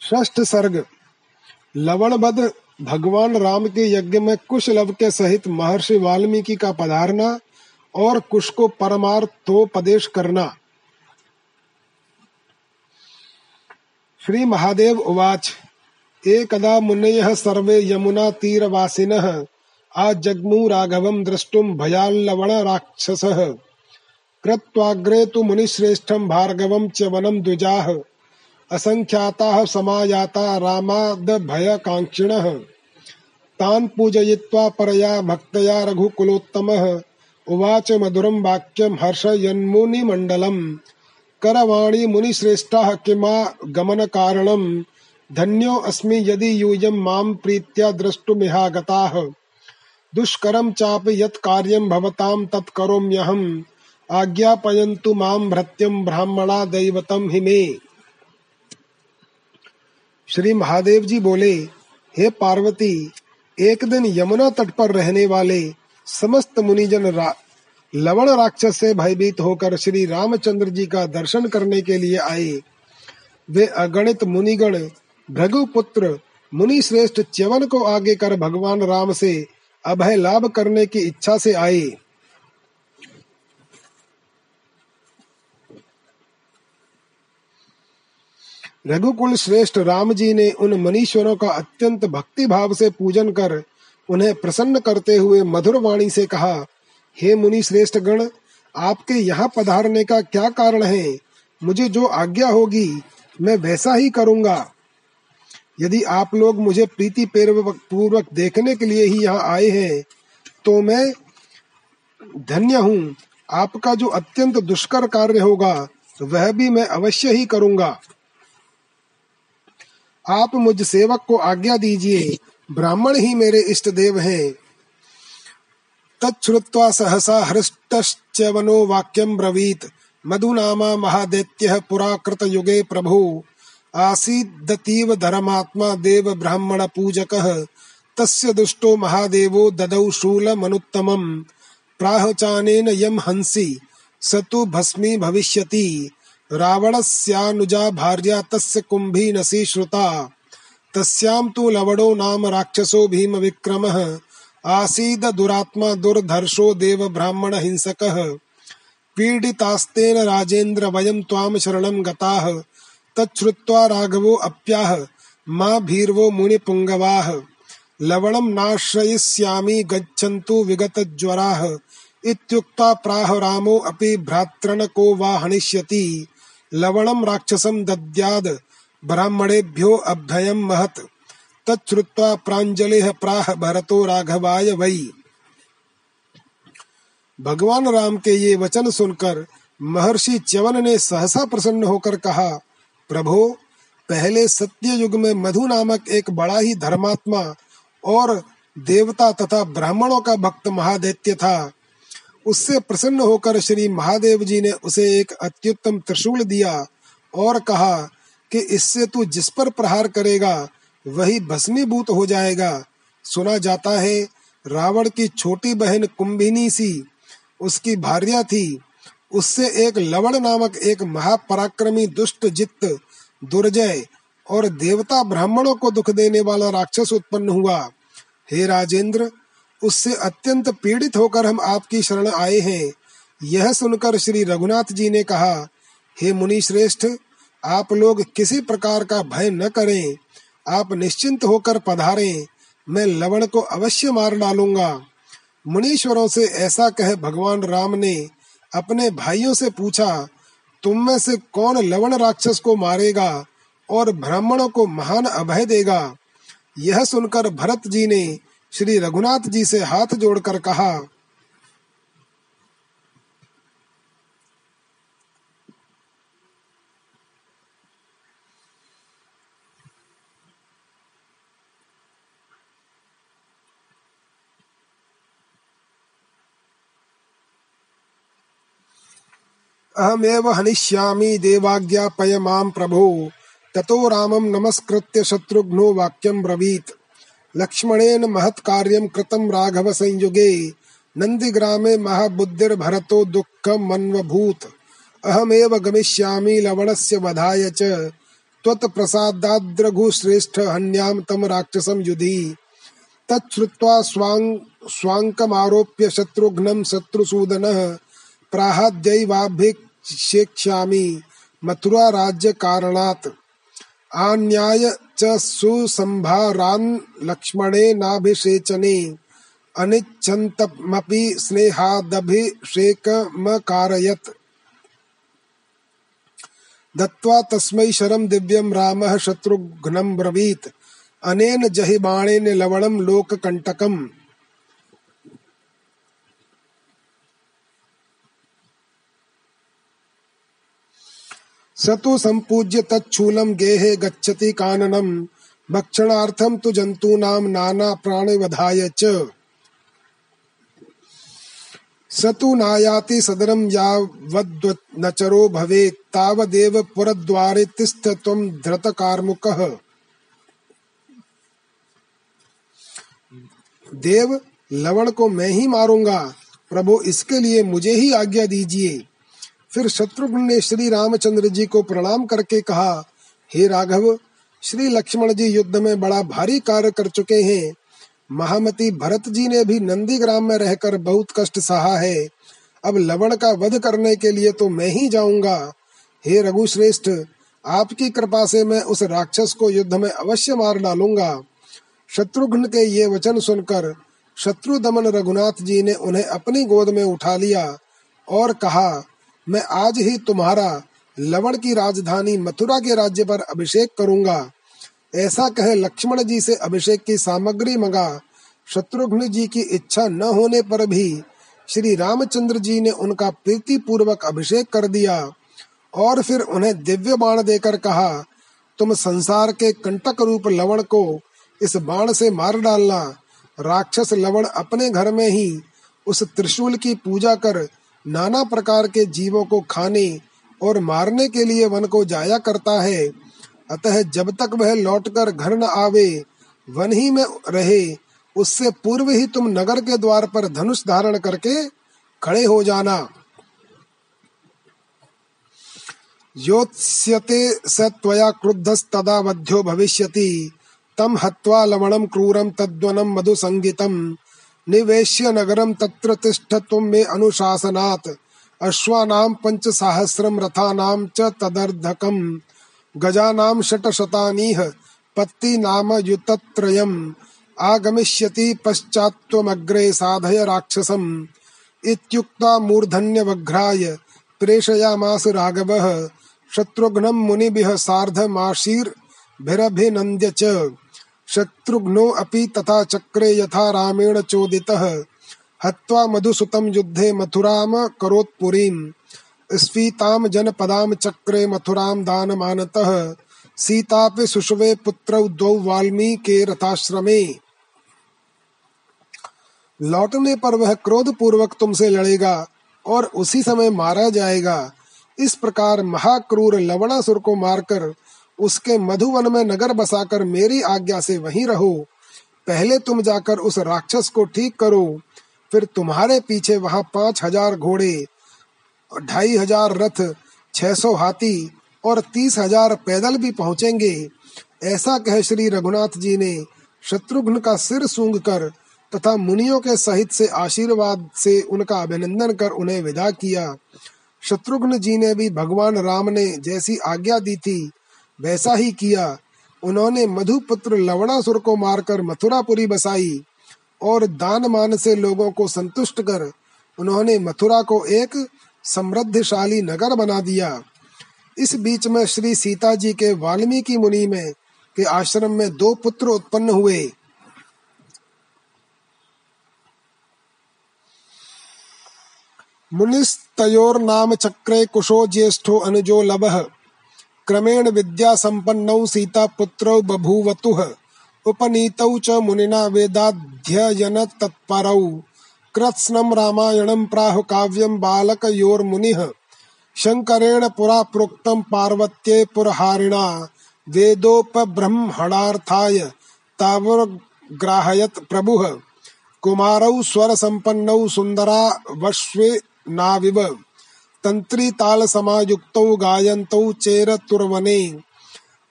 षष्ठ सर्ग लवणबद भगवान राम के यज्ञ में कुश लव के सहित महर्षि वाल्मीकि का पधारना और कुश को परमार्थोपदेश करना। श्री महादेव उवाच, एकदा मुनयः सर्वे यमुना तीरवासिनः आजग्मु राघवं द्रष्टुं भयाल्लवण राक्षसः। कृत्वाग्रे तु मुनिश्रेष्ठं भार्गवं च वनं द्विजाः। असङ्ख्याताः समायाता रामादभयकाङ्क्षिणः। तान् पूजयित्वा परया भक्तया रघुकुलोत्तमः। उवाच मधुरं वाक्यं हर्षयन्मुनिमण्डलम्। करवाणि मुनिश्रेष्ठाः किमा धन्यो अस्मि यदि यूयं माँ प्रीत्या द्रष्टुमिहागताः। दुष्करं चापि यत् कार्यं भवतां तत् करोम्यहम्। आज्ञापयन्तु ब्राह्मणा दैवतं हि मे। श्री महादेव जी बोले हे पार्वती एक दिन यमुना तट पर रहने वाले समस्त मुनिजन रा, लवण राक्षस से भयभीत होकर श्री रामचंद्र जी का दर्शन करने के लिए आए। वे अगणित मुनिगण भृगुपुत्र मुनि श्रेष्ठ च्यवन को आगे कर भगवान राम से अभय लाभ करने की इच्छा से आए। रघुकुल श्रेष्ठ राम जी ने उन मनीश्वरों का अत्यंत भक्ति भाव से पूजन कर उन्हें प्रसन्न करते हुए मधुर वाणी से कहा, हे मुनि श्रेष्ठ गण आपके यहाँ पधारने का क्या कारण है? मुझे जो आज्ञा होगी, मैं वैसा ही करूँगा। यदि आप लोग मुझे प्रीति पूर्वक देखने के लिए ही यहाँ आए हैं तो मैं धन्य हूँ। आपका जो अत्यंत दुष्कर कार्य होगा, वह भी मैं अवश्य ही करूँगा। आप मुझ सेवक को आज्ञा दीजिए, ब्राह्मण ही मेरे इष्ट देव हैं। तच्छ्रुत्वा सहसा हृष्टश्च्यवनो वाक्यम ब्रवीत, मधुनामा महादैत्यः पुराकृत युगे प्रभु। आसीदतीव धर्मात्मा देव ब्राह्मण पूजकः, तस्य दुष्टो महादेवो ददौ शूल शूलमनुत्तमम् प्राहचानेन यम हँसी, स भस्मी भविष्यति। रावणस्यानुजा भार्या तस्य कुम्भीनसी श्रुता। तस्यां तु लवणो नाम राक्षसो भीमविक्रमः। आसीद दुरात्मा दुर्धर्षो देव ब्राह्मण हिंसकः। पीडितास्तेन राजेन्द्र वयं त्वां शरणं गताः। तच्छ्रुत्वा राघवो अप्याह मा भीर्वो मुनिपुङ्गवाः। लवणं नाश्रयिष्यामि, गच्छन्तु विगतज्वराः। इत्युक्ता प्राह रामो अपि भ्रातृनको वा हनिष्यति। लवणं राक्षसं दद्याद, ब्राह्मणेभ्यो अभ्ययं महत्। तच्छ्रुत्वा प्राञ्जलिः प्राह भरतो राघवाय वै। भगवान राम के ये वचन सुनकर महर्षि च्यवन ने सहसा प्रसन्न होकर कहा, प्रभो, पहले सत्य युग में मधु नामक एक बड़ा ही धर्मात्मा और देवता तथा ब्राह्मणों का भक्त महादैत्य था। उससे प्रसन्न होकर श्री महादेव जी ने उसे एक अत्युत्तम त्रिशूल दिया और कहा कि इससे तू जिस पर प्रहार करेगा, वही भस्मीभूत हो जाएगा। सुना जाता है, रावण की छोटी बहन कुंभिनी सी, उसकी भार्या थी। उससे एक लवण नामक एक महापराक्रमी दुष्ट जित दुर्जय और देवता ब्राह्मणों को दुख देने वाला राक्षस उत्पन्न हुआ। हे राजेंद्र उससे अत्यंत पीड़ित होकर हम आपकी शरण आए हैं। यह सुनकर श्री रघुनाथ जी ने कहा, हे मुनि श्रेष्ठ आप लोग किसी प्रकार का भय न करें। आप निश्चिंत होकर पधारें। मैं लवण को अवश्य मार डालूँगा। मुनीश्वरों से ऐसा कह भगवान राम ने अपने भाइयों से पूछा, तुम में से कौन लवण राक्षस को मारेगा और ब्राह्मणों को महान अभय देगा? यह सुनकर भरत जी ने श्री रघुनाथ जी से हाथ जोड़कर कहा, अहमेव हनिष्यामि देवाज्ञापय माँ प्रभो, ततो रामं नमस्कृत्य शत्रुघ्नो वाक्यं ब्रवीत्। लक्ष्मणेन महत्कार्यं कृतं राघव संयुगे नन्दिग्रामे महाबुद्धिर्भरतो दुःखमन्वभूत्। अहमेव गमिष्यामि लवणस्य वधाय च। त्वत्प्रसादाद्रघुश्रेष्ठ हन्यां तं राक्षसं युधि। तच्छ्रुत्वा स्वाङ्, स्वाङ्कमारोप्य शत्रुघ्नं शत्रुसूदनः प्राहाद्यैवाभिक् शेक्ष्यामि मथुरा राज्य कारणात् आन्याय च सुसंभारान् लक्ष्मणेनाभिषेचने, अनिच्छन्तमपि स्नेहादभिषेकमकारयत्। दत्त्वा तस्मै शरं दिव्यं रामः शत्रुघ्नं ब्रवीत्। अनेन जहि बाणेन लवणं लोककण्टकम्। स तु सम्पूज्य तच्छूलं गेहे गच्छति काननम्। भक्षणार्थं तु जन्तूनां नाना प्राणिवधाय च। स तु नायाति सदनं यावद्नचरो भवेत्, तावदेव पुरद्वारे तिष्ठ त्वं धृतकार्मुकः। देव, लवण को मैं ही मारूँगा। प्रभु, इसके लिए मुझे ही आज्ञा दीजिए। फिर शत्रुघ्न ने श्री रामचंद्र जी को प्रणाम करके कहा, हे राघव, श्री लक्ष्मण जी युद्ध में बड़ा भारी कार्य कर चुके हैं। महामती भरत जी ने भी नंदी ग्राम में रहकर बहुत कष्ट सहा है। अब लवण का वध करने के लिए तो मैं ही जाऊँगा। हे रघु श्रेष्ठ आपकी कृपा से मैं उस राक्षस को युद्ध में अवश्य मार डालूँगा। शत्रुघ्न के ये वचन सुनकर शत्रु दमन रघुनाथ जी ने उन्हें अपनी गोद में उठा लिया और कहा मैं आज ही तुम्हारा लवण की राजधानी मथुरा के राज्य पर अभिषेक करूँगा। ऐसा कहे लक्ष्मण जी से अभिषेक की सामग्री मंगा। शत्रुघ्न जी की इच्छा न होने पर भी श्री रामचंद्र जी ने उनका प्रीति पूर्वक अभिषेक कर दिया और फिर उन्हें दिव्य बाण देकर कहा, तुम संसार के कंटक रूप लवण को इस बाण से मार डालना। राक्षस लवण अपने घर में ही उस त्रिशूल की पूजा कर नाना प्रकार के जीवों को खाने और मारने के लिए वन को जाया करता है। अतः जब तक वह लौटकर घर न आवे, वन ही में रहे, उससे पूर्व ही तुम नगर के द्वार पर धनुष धारण करके खड़े हो जाना। योत्स्यते स त्वया क्रुद्धस्तदा वध्यो भविष्यति तम हत्वा लवणं क्रूरं तद्वनं मधुसंगितम्। निवेश्य नगरम तत्र तिष्ठ तुम मे अनुशासनात्। अश्वानां पंचसाहस्रं रथानां च तदर्धकम्। गजानां षट्शतानीह पत्ति नाम युतत्रयम्। आगमिष्यति पश्चात्त्वमग्रे साधय राक्षसम्। इत्युक्ता मूर्धन्यवघ्राय प्रेषयामास राघवः। शत्रुघ्नं मुनिभिः सार्धमाशीर्भिरभिनन्द्य च। शत्रुघ्नो अपि तथा चक्रे यथा रामेण चोदितः। हत्वा मधुसुतं युद्धे मथुराम करोत्पुरीम्। स्फीतां जनपदां चक्रे मथुरां दानमानतः। सीतापि सुषवे पुत्रौ द्वौ वाल्मीके रथाश्रमे। लौटने पर वह क्रोध पूर्वक तुमसे लड़ेगा और उसी समय मारा जाएगा। इस प्रकार महाक्रूर लवणासुर को मारकर उसके मधुवन में नगर बसाकर मेरी आज्ञा से वहीं रहो। पहले तुम जाकर उस राक्षस को ठीक करो, फिर तुम्हारे पीछे वहाँ पाँच हज़ार घोड़े, ढाई हज़ार रथ, छह सौ हाथी और तीस हज़ार पैदल भी पहुँचेंगे। ऐसा कह श्री रघुनाथ जी ने शत्रुघ्न का सिर सूंघ कर तथा मुनियों के सहित से आशीर्वाद से उनका अभिनंदन कर उन्हें विदा किया। शत्रुघ्न जी ने भी भगवान राम ने जैसी आज्ञा दी थी वैसा ही किया। उन्होंने मधुपुत्र लवणासुर को मारकर मथुरापुरी बसाई और दान मान से लोगों को संतुष्ट कर उन्होंने मथुरा को एक समृद्धशाली नगर बना दिया। इस बीच में श्री सीता जी के वाल्मीकि मुनि में के आश्रम में दो पुत्र उत्पन्न हुए। मुनिस्तोर नाम चक्रे कुशो ज्येष्ठो अनुजो लभः। क्रमेण विद्या संपन्नौ सीता पुत्रौ बभूवतुः। उपनीतौ च मुनिना वेदाध्ययन तत्परौ। कृत्स्नं रामायणं प्राहु काव्यं बालकयोर्मुनिः। शङ्करेण पुरा प्रोक्तं पार्वत्ये पुरहारिणा। वेदोपब्रह्मणार्थाय तावग्राहयत् प्रभुः। कुमारौ स्वरसम्पन्नौ सुन्दरावश्वेनाविव तन्त्रीतालसमायुक्तौ गायन्तौ चेरतुर्वने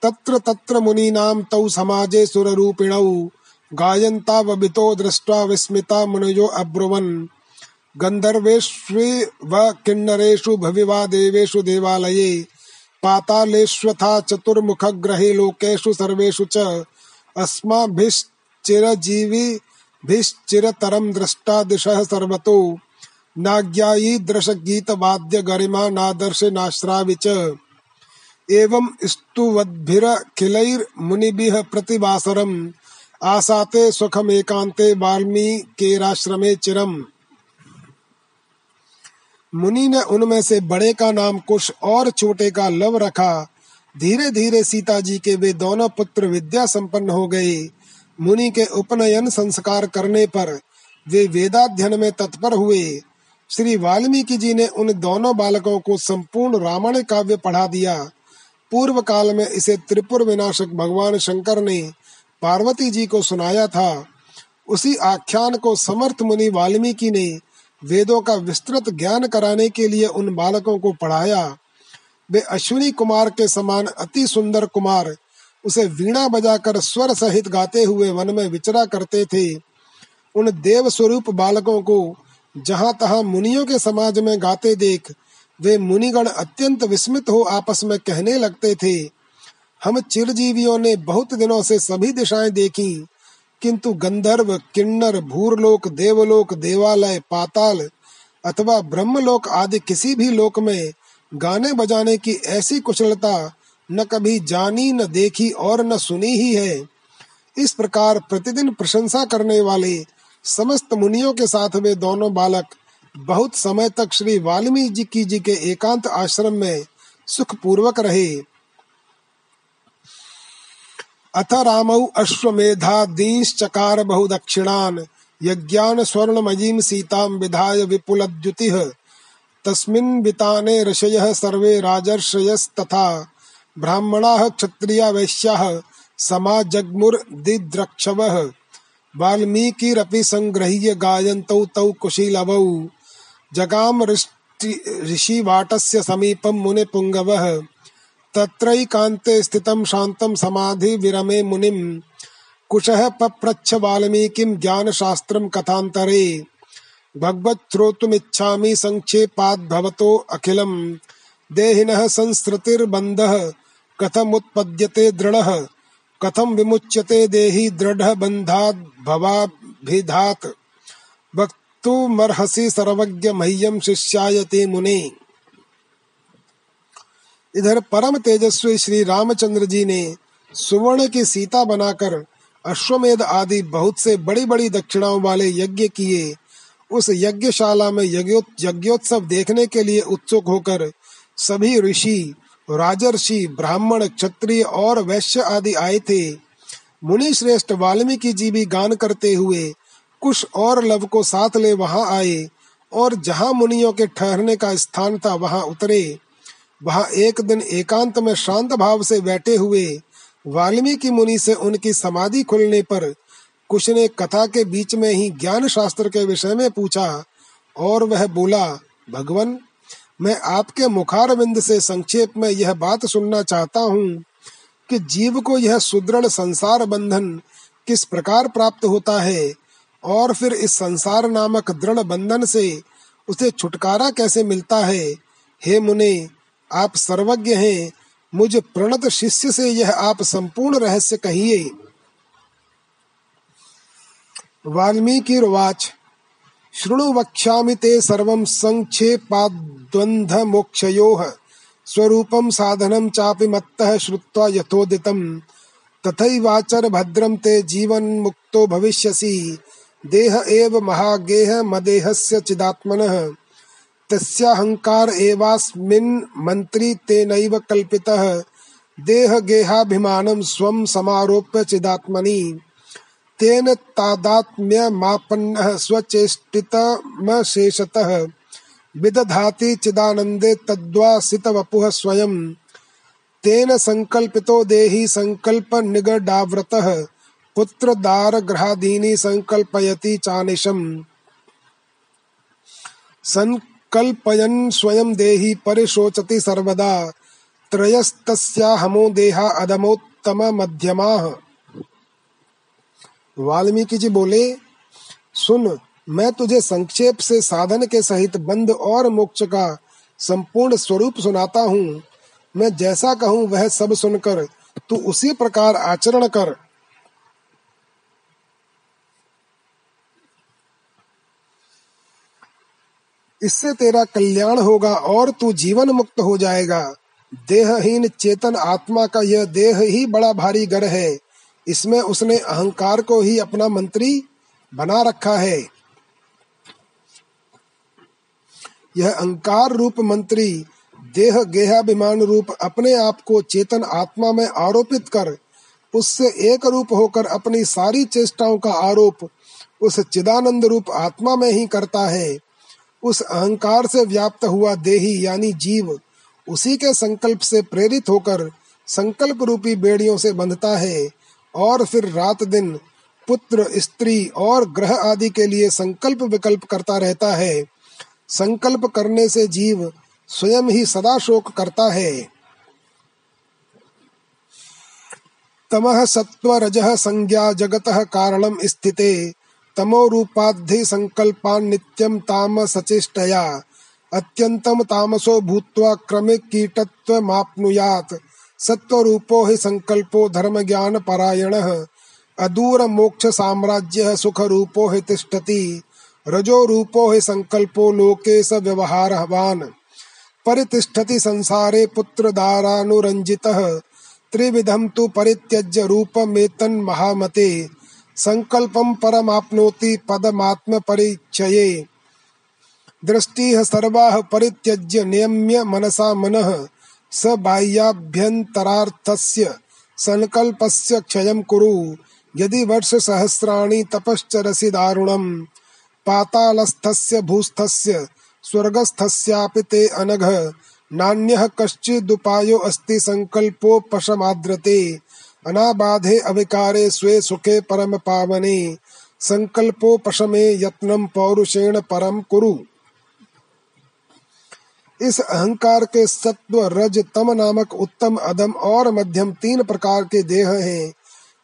तत्र तत्र मुनीनां तौ समाजे सुररूपिणौ। गायन्तावबितो दृष्ट्वा विस्मिता मुनयो अब्रुवन्। गन्धर्वेष्वेव किन्नरेषु भविवा देवेषु देवालये। पातालेष्वथा चतुर्मुखग्रहे लोकेषु सर्वेषु च अस्माभिश्चिरजीविभिश्चिरतरं दृष्टा दिशः सर्वतो। नाज्ञायीदृशगीतवाद्य गरिमा नादर्शे नाश्रावि च एवं स्तुवद्भिरखिलैर्मुनिभिः प्रतिवासरम्। आसाते सुखमेकान्ते वाल्मीकिराश्रमे चिरम्। मुनि ने उनमें से बड़े का नाम कुश और छोटे का लव रखा। धीरे धीरे सीता जी के वे दोनों पुत्र विद्या संपन्न हो गए। मुनि के उपनयन संस्कार करने पर वे वेदाध्ययन में तत्पर हुए। श्री वाल्मीकि जी ने उन दोनों बालकों को संपूर्ण रामायण काव्य पढ़ा दिया। पूर्व काल में इसे त्रिपुर विनाशक भगवान शंकर ने पार्वती जी को सुनाया था। उसी आख्यान को समर्थ मुनि वाल्मीकि ने वेदों का विस्तृत ज्ञान कराने के लिए उन बालकों को पढ़ाया। वे अश्विनी कुमार के समान अति सुंदर कुमार, उसे वीणा बजाकर स्वर सहित गाते हुए वन में विचरा करते थे। उन देव स्वरूप बालकों को जहाँ तहां मुनियों के समाज में गाते देख, वे मुनिगण अत्यंत विस्मित हो आपस में कहने लगते थे। हम चिरजीवियों ने बहुत दिनों से सभी दिशाएँ देखी, किंतु गंधर्व, किन्नर, भूरलोक, देवलोक, देवालय, पाताल अथवा ब्रह्मलोक आदि किसी भी लोक में गाने बजाने की ऐसी कुशलता न कभी जानी, न देखी और न सुनी ही है। इस प्रकार प्रतिदिन प्रशंसा करने वाले समस्त मुनियों के साथ वे दोनों बालक बहुत समय तक श्री वाल्मीकि जी के एकांत आश्रम में सुख पूर्वक रहे। अथ राम रामौ अश्वमेधादींश्चकार बहुदक्षिणान् यज्ञान् स्वर्णमयीं सीतां विधाय विपुलद्युतिः। तस्मिन् विताने ऋषयः सर्वे राजर्षयस्तथा। ब्राह्मणाः क्षत्रिया वैश्याः समाजग्मुर्दिद्रक्षवः वाल्मीकिरपि सङ्गृह्य गायन्तौ तौ कुशीलवौ। जगाम ऋषिवाटस्य समीपं मुनिपुङ्गवः। तत्रैकान्ते स्थितं शान्तं समाधि विरमे मुनिम्। कुशः पप्रच्छ वाल्मीकिं ज्ञानशास्त्रं कथान्तरे। भगवच्छ्रोतुमिच्छामि सङ्क्षेपाद्भवतो अखिलम्। देहिनः संसृतिर्बन्धः कथमुत्पद्यते दृढः। कथं विमुच्यते देहि दृढबन्धाद् भवाभिधात्। वक्तुमर्हसि सर्वज्ञ मह्यं शिष्याय ते मुने। इधर परम तेजस्वी श्री रामचंद्र जी ने सुवर्ण की सीता बनाकर अश्वमेध आदि बहुत से बड़ी बड़ी दक्षिणाओं वाले यज्ञ किए। उस यज्ञशाला में यज्ञोत्सव देखने के लिए उत्सुक होकर सभी ऋषि राजर्षि, ब्राह्मण, क्षत्रिय और वैश्य आदि आए थे। मुनि श्रेष्ठ वाल्मीकि जी भी गान करते हुए कुश और लव को साथ ले वहाँ आए और जहाँ मुनियों के ठहरने का स्थान था वहाँ उतरे। वहाँ एक दिन एकांत में शांत भाव से बैठे हुए वाल्मीकि मुनि से उनकी समाधि खुलने पर कुछ ने कथा के बीच में ही ज्ञान शास्त्र के विषय में पूछा और वह बोला, भगवान मैं आपके मुखार बिंद से संक्षेप में यह बात सुनना चाहता हूँ कि जीव को यह सुदृढ़ संसार बंधन किस प्रकार प्राप्त होता है और फिर इस संसार नामक दृढ़ बंधन से उसे छुटकारा कैसे मिलता है? हे मुने, आप सर्वज्ञ हैं। मुझ प्रणत शिष्य से यह आप संपूर्ण रहस्य कहिए। वाल्मीकि वाच शृणु वक्ष्यामि ते सर्वं सङ्क्षेपाद्वन्द्वमोक्षयोः स्वरूपं साधनं चापि मत्तः श्रुत्वा यथोदितं। तथैवाचर भद्रं ते जीवन्मुक्तो भविष्यसि। देह एव महागेह मदेहस्य चिदात्मनः। तस्याहङ्कार एवास्मिन् मन्त्री तेनैव कल्पितः। देहगेहाभिमानं स्वं समारोप्य चिदात्मनि। तेन तादात्म्यमापन्नः स्वचेष्टितमशेषतः। विदधाति चिदानन्दे तद्वासितवपुः स्वयं। तेन संकल्पितो देही दार ग्रहादीनि संकल्पयति चानिशम्। संकल्पयन् स्वयं देही परिशोचति सर्वदा। त्रयस्तस्याहमो देहा अदमोत्तम मध्यमाः वाल्मीकि जी बोले, सुन, मैं तुझे संक्षेप से साधन के सहित बंध और मोक्ष का संपूर्ण स्वरूप सुनाता हूँ। मैं जैसा कहूँ, वह सब सुनकर तू उसी प्रकार आचरण कर। इससे तेरा कल्याण होगा और तू जीवन मुक्त हो जाएगा। देहहीन चेतन आत्मा का यह देह ही बड़ा भारी गर है। इसमें उसने अहंकार को ही अपना मंत्री बना रखा है। यह अहंकार रूप मंत्री, देह गेहाभिमान रूप अपने आप को चेतन आत्मा में आरोपित कर, उससे एक रूप होकर अपनी सारी चेष्टाओं का आरोप उस चिदानंद रूप आत्मा में ही करता है। उस अहंकार से व्याप्त हुआ देही यानी जीव उसी के संकल्प से प्रेरित होकर संकल्प रूपी बेड़ियों से बंधता है। और फिर रात दिन पुत्र, स्त्री और ग्रह आदि के लिए संकल्प विकल्प करता रहता है। संकल्प करने से जीव स्वयं ही सदा शोक करता है। तमह सत्व रजह संज्ञा जगत कारणम स्थिते। तमो रूपाधि संकल्पान नित्यम ताम सचेष्टया अत्यंतम तामसो भूत्वा क्रमिक कीटत्व मापनुयात सत्वरूपो हि संकल्पो धर्म ज्ञान परायण अदूर मोक्ष साम्राज्य सुख रूपो हि तिष्ठति। रजो रूपो हि संकल्पो लोके स व्यवहारवान परितिष्ठति संसारे पुत्र दारानुरंजितः त्रिविधम तु परित्यज्य रूपमेतन् महामते। संकल्पम परमाप्नोति पदमात्म परिचये दृष्टि सर्वाः परित्यज्य नियम्य मनसा मनः। स बाह्याभ्यन्तरार्थस्य संकल्पस्य क्षयं कुरु। यदि वर्षसहस्राणि तपश्चरसि दारुणम्, पातालस्थस्य भूस्थस्य, स्वर्गस्थस्यापि ते अनघ। नान्यः कश्चिदुपायो अस्ति संकल्पोपशमाद्रते अनाबाधे अविकारे स्वे सुखे परम पावने संकल्पोपशमे यत्नं पौरुषेण परम कुरु। इस अहंकार के सत्व रज तम नामक उत्तम अदम और मध्यम तीन प्रकार के देह हैं।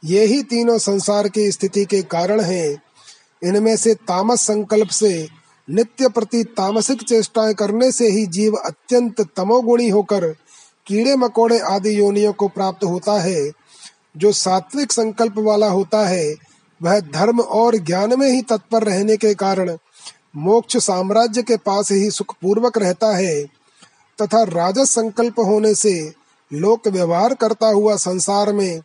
ये ही तीनों संसार की स्थिति के कारण हैं। इनमें से तामस संकल्प से, नित्य प्रति तामसिक चेष्टाएँ करने से ही जीव अत्यंत तमोगुणी होकर कीड़े मकोड़े आदि योनियों को प्राप्त होता है। जो सात्विक संकल्प वाला होता है, वह धर्म और ज्ञान में ही तत्पर रहने के कारण मोक्ष साम्राज्य के पास ही सुख पूर्वक रहता है तथा राजस संकल्प होने से लोक व्यवहार करता हुआ संसार में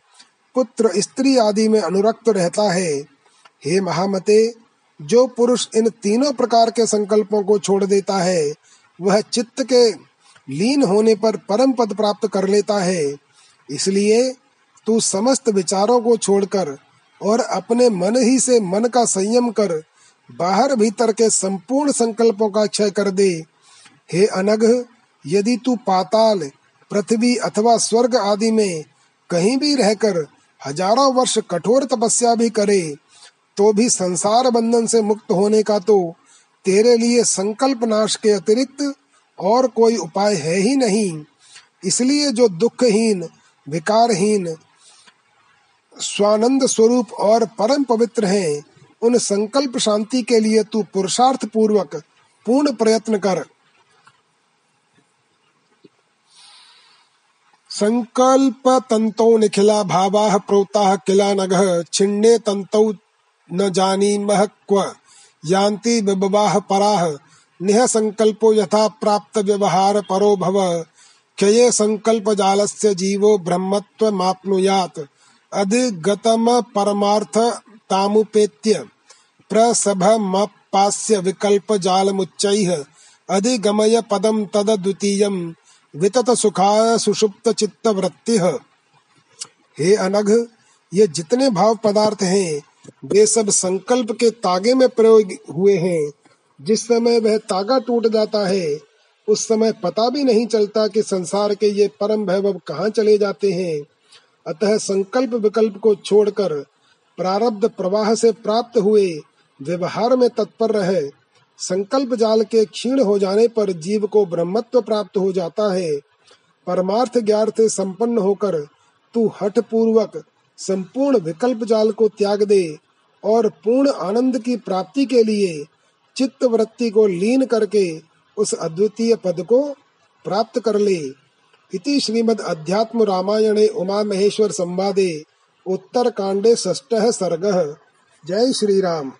पुत्र, स्त्री आदि में अनुरक्त रहता है। हे महामते, जो पुरुष इन तीनों प्रकार के संकल्पों को छोड़ देता है, वह चित्त के लीन होने पर परम पद प्राप्त कर लेता है। इसलिए तू समस्त विचारों को छोड़कर और अपने मन ही से मन का संयम कर बाहर भीतर के संपूर्ण संकल्पों का क्षय कर दे। हे अनघ, यदि तू पाताल, पृथ्वी अथवा स्वर्ग आदि में कहीं भी रहकर हज़ारों वर्ष कठोर तपस्या भी करे तो भी संसार बंधन से मुक्त होने का तो तेरे लिए संकल्प नाश के अतिरिक्त और कोई उपाय है ही नहीं। इसलिए जो दुखहीन, विकारहीन, स्वानंद स्वरूप और परम पवित्र हैं उन संकल्प शांति के लिए तू पुरुषार्थ पूर्वक पूर्ण प्रयत्न कर। संकल्प तंतौ निखिला भावा प्रोता किला नग, छिन्ने तंतौ न जानीमः क्व। यान्ति विबवाह पराः, निह संकल्पो यथा प्राप्त व्यवहार परो भव। क्षये संकल्प जालस्य जीवो ब्रह्मत्व माप्नुयात् अधिगतम परमार्थ तामुपेत्य। प्रसभमपास्य विकल्प जालमुच्चैः अधिगमय पदम तद सुषुप्त चित्त वृत्ति हे अनघ, ये जितने भाव पदार्थ हैं, वे सब संकल्प के तागे में प्रयोग हुए हैं। जिस समय वह तागा टूट जाता है, उस समय पता भी नहीं चलता कि संसार के ये परम वैभव कहाँ चले जाते हैं। अतः संकल्प विकल्प को छोड़कर प्रारब्ध प्रवाह से प्राप्त हुए व्यवहार में तत्पर रहे। संकल्प जाल के क्षीण हो जाने पर जीव को ब्रह्मत्व प्राप्त हो जाता है। परमार्थ ज्ञान से संपन्न होकर तू हठ पूर्वक संपूर्ण विकल्प जाल को त्याग दे और पूर्ण आनंद की प्राप्ति के लिए चित्त वृत्ति को लीन करके उस अद्वितीय पद को प्राप्त कर ले। इति श्रीमद् अध्यात्म रामायणे उमा महेश्वर संवादे। उत्तर कांडे षष्ठ सर्ग। जय श्री राम